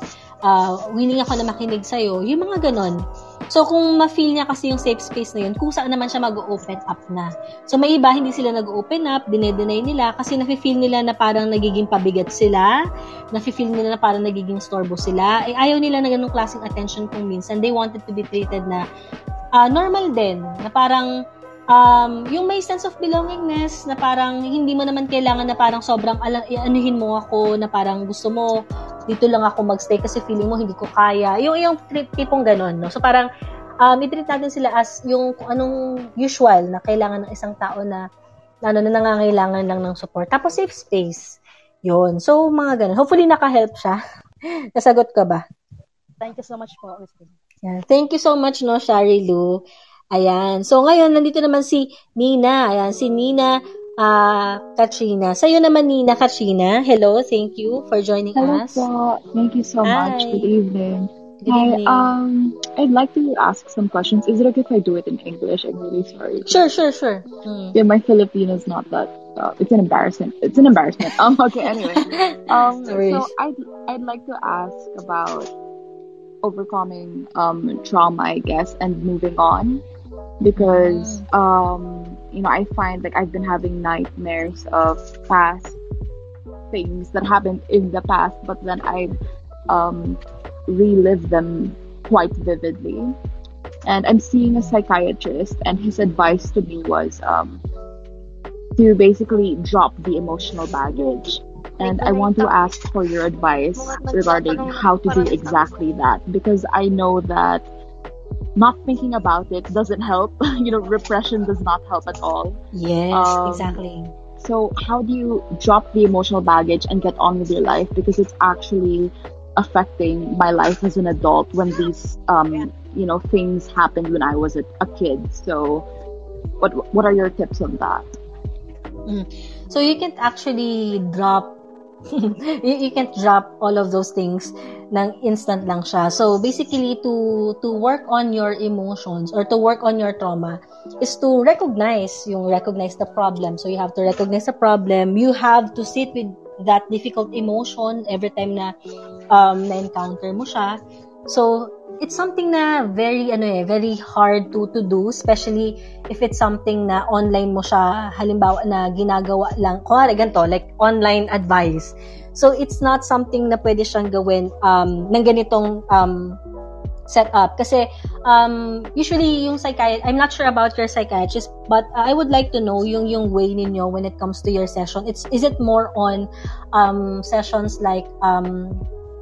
uh, willing ako na makinig sa'yo, yung mga ganon. So, kung ma-feel niya kasi yung safe space na yun, kung saan naman siya mag-open up na. So, may iba, hindi sila nag-open up, dinedenay nila kasi nafe-feel nila na parang nagiging pabigat sila, nafe-feel nila na parang nagiging storbo sila. Eh, ayaw nila na ganung klaseng attention kung minsan. They wanted to be treated na uh, normal din, na parang um, yung may sense of belongingness na parang hindi mo naman kailangan na parang sobrang ala- anuhin mo ako na parang gusto mo dito lang ako magstay kasi feeling mo hindi ko kaya. Yung yung tipong ganun, no? So parang um, i-treat natin sila as yung kung anong usual na kailangan ng isang tao na na, ano, na nangangailangan lang ng support. Tapos safe space. Yun. So, mga ganun. Hopefully, naka-help siya. Nasagot ka ba? Thank you so much po, Yeah. Thank you so much, no, Shari Lu. Ayan. So, ngayon, nandito naman si Nina. Ayan, si Nina uh, Katrina. Sa'yo naman, Nina Katrina. Hello, thank you for joining Hello us. Po. Thank you so Hi. much. Good evening. Good Hi, evening. um, I'd like to ask some questions. Is it okay if I do it in English? I'm really sorry. Sure, sure, sure. Mm. Yeah, my Filipino is not that. Uh, it's an embarrassment. It's an embarrassment. Um. Okay. Anyway. Um. Sorry. So I'd I'd like to ask about overcoming um trauma, I guess, and moving on, because um you know I find like I've been having nightmares of past things that happened in the past, but then I um relive them quite vividly. And I'm seeing a psychiatrist, and his advice to me was um, to basically drop the emotional baggage. And I want to ask for your advice regarding how to do exactly that because I know that not thinking about it doesn't help. you know, repression does not help at all. Yes, Um, exactly. So, how do you drop the emotional baggage and get on with your life? Because it's actually affecting my life as an adult when these, um, you know, things happened when I was a, a kid. So, what what are your tips on that? So you can't actually drop you, you can't drop all of those things ng instant lang siya. So basically to to work on your emotions or to work on your trauma is to recognize yung recognize the problem. So you have to recognize the problem. You have to sit with that difficult emotion every time na um na encounter mo siya. So it's something na very ano eh very hard to to do especially if it's something na online mo siya halimbawa na ginagawa lang. Kunwari ganito like online advice. So it's not something na pwede siyang gawin um ng ganitong um setup. Kasi um usually yung psychiatrist I'm not sure about your psychiatrist but uh, I would like to know yung yung way ninyo when it comes to your session. It's is it more on um sessions like um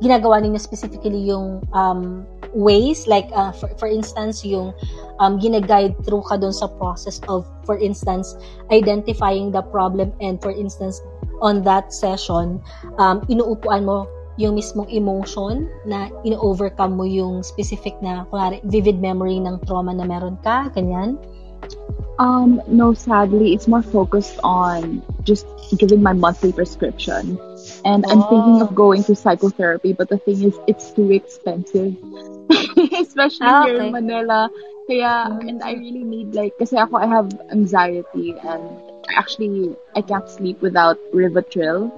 ginagawa ninyo specifically yung um, ways like uh, for, for instance yung um, gina-guide through ka dun sa process of for instance identifying the problem and for instance on that session um, inuupuan mo yung mismong emotion na ino-overcome mo yung specific na kunwari, vivid memory ng trauma na meron ka, ganyan? Um, no, sadly, it's more focused on just giving my monthly prescription. And I'm thinking Oh. of going to psychotherapy, but the thing is, it's too expensive. Especially Ah, here in Manila. Kaya, and I really need like, kasi ako, I have anxiety and actually, I can't sleep without Rivotril.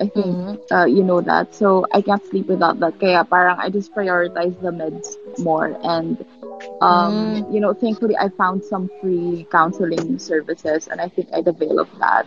I think, Mhm. uh, you know that. So, I can't sleep without that. Kaya parang I just prioritize the meds more. And, um, you know, thankfully, I found some free counseling services and I think I'd avail of that.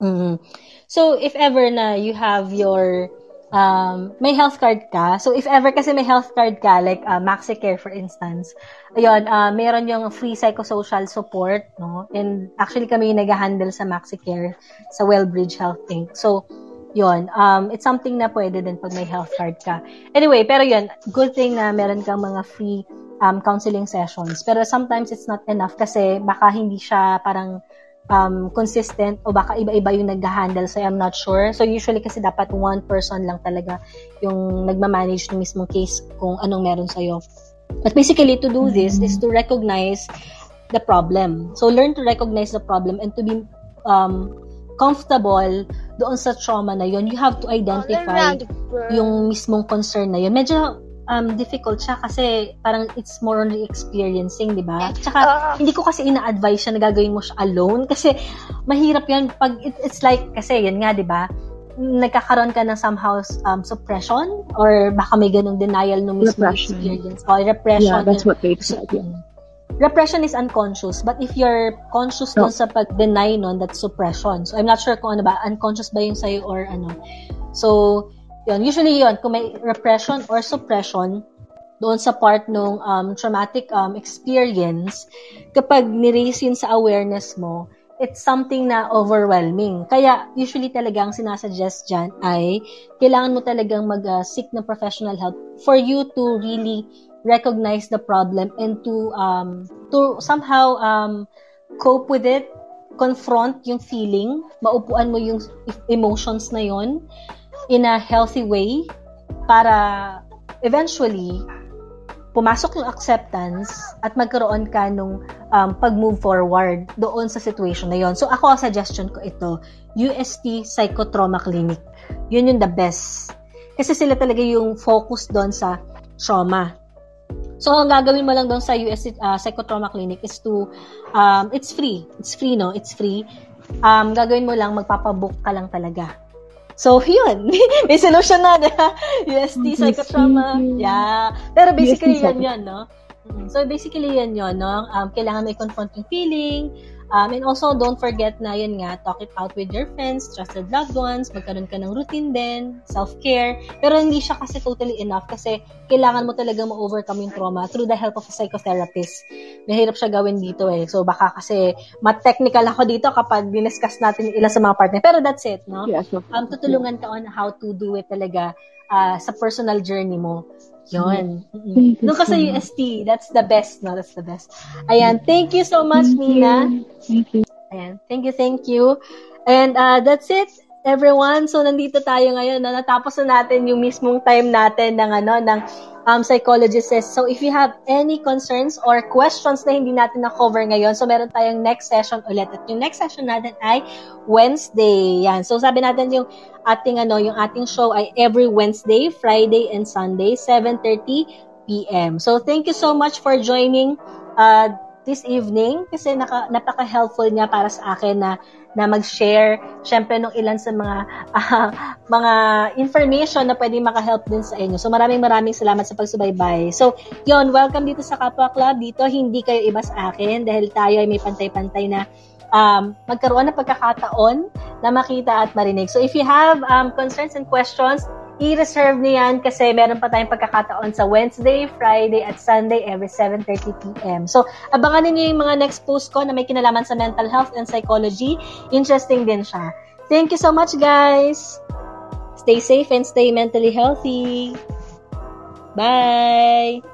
Mhm. So, if ever na you have your, um, may health card ka, so if ever kasi may health card ka, like uh, MaxiCare for instance, ayun, uh, meron yung free psychosocial support, no? And actually kami yung nag-handle sa MaxiCare sa Wellbridge Health Inc. So, yun, um, it's something na pwede din pag may health card ka. Anyway, pero yun, good thing na meron kang mga free um, counseling sessions. Pero sometimes it's not enough kasi baka hindi siya parang um, consistent o baka iba-iba yung nag-handle so I'm not sure. So usually kasi dapat one person lang talaga yung nagmamanage ng mismong case kung anong meron sa'yo. But basically, to do this is to recognize the problem. So, learn to recognize the problem and to be um, comfortable doon sa trauma na yon. You have to identify yung mismong concern na yun. Medyo um, difficult siya kasi parang it's more on re-experiencing, di ba? Tsaka, Ah. hindi ko kasi ina-advise siya na gagawin mo siya alone kasi mahirap yan pag it, it's like, kasi yan nga, di ba? nagkakaroon ka ng somehow um, suppression or baka may ganong denial ng mismo Repression. experience. O, repression. Yeah, that's what they said. Yeah. Mm. Repression is unconscious, but if you're conscious No. dun sa pag-deny nun, that's suppression. So, I'm not sure kung ano ba, unconscious ba yung sa'yo or ano. So, yun, usually yun, kung may repression or suppression, doon sa part ng um, traumatic um, experience, kapag niraise yun sa awareness mo, it's something na overwhelming. Kaya, usually talaga ang sinasuggest dyan ay kailangan mo talagang mag-seek ng professional help for you to really recognize the problem and to um, to somehow um, cope with it, confront yung feeling, maupuan mo yung emotions na yon in a healthy way para eventually pumasok yung acceptance at magkaroon ka nung um, pag-move forward doon sa situation na yon. So ako, ang suggestion ko ito, UST Psychotrauma Clinic. Yun yung the best. Kasi sila talaga yung focus doon sa trauma. So, ang gagawin mo lang doon sa UST uh, Psychotrauma Clinic is to, um, it's free. It's free, no? It's free. Um, gagawin mo lang, magpapabook ka lang talaga. So, yun. May solution na, di ba? UST Okay, Psychotrauma. you. Yeah. Pero basically, UST yan yun, no? Mm, So, basically, yan yun, no? Um, kailangan may confront yung feeling. Um, and also, don't forget na yun nga, talk it out with your friends, trusted loved ones, magkaroon ka ng routine din, self-care. Pero hindi siya kasi totally enough kasi kailangan mo talaga ma-overcome yung trauma through the help of a psychotherapist. Mahirap siya gawin dito eh. So, baka kasi mat-technical ako dito kapag diniscuss natin ilan sa mga partner. Pero that's it, no? Yeah, so um, tutulungan ka on how to do it talaga ah, sa personal journey mo. Yun. Mm-mm. Thank you Doon ka so sa much. UST. That's the best, no? That's the best. Ayan. Thank you so much, Thank Nina. you. Thank you. Ayan. Thank you, thank you. And uh, that's it, everyone. So, nandito tayo ngayon. No? Natapos na natin yung mismong time natin ng, ano, ng um, psychologist. So, if you have any concerns or questions na hindi natin na-cover ngayon, so meron tayong next session ulit. At yung next session natin ay Wednesday. Yan. So, sabi natin yung ating, ano, yung ating show ay every Wednesday, Friday, and Sunday, 7.30 p.m. So, thank you so much for joining uh, this evening kasi naka, napaka-helpful niya para sa akin na na mag-share syempre nung ilan sa mga ah, mga information na pwedeng maka-help din sa inyo. So maraming maraming salamat sa pagsubaybay. So, yon welcome dito sa Kapwa Club. Dito hindi kayo iba sa akin dahil tayo ay may pantay-pantay na um, magkaroon ng pagkakataon na makita at marinig. So if you have um, concerns and questions, i-reserve niyo yan kasi meron pa tayong pagkakataon sa Wednesday, Friday, at Sunday every 7.30 p.m. So, abangan niyo yung mga next post ko na may kinalaman sa mental health and psychology. Interesting din siya. Thank you so much, guys! Stay safe and stay mentally healthy. Bye!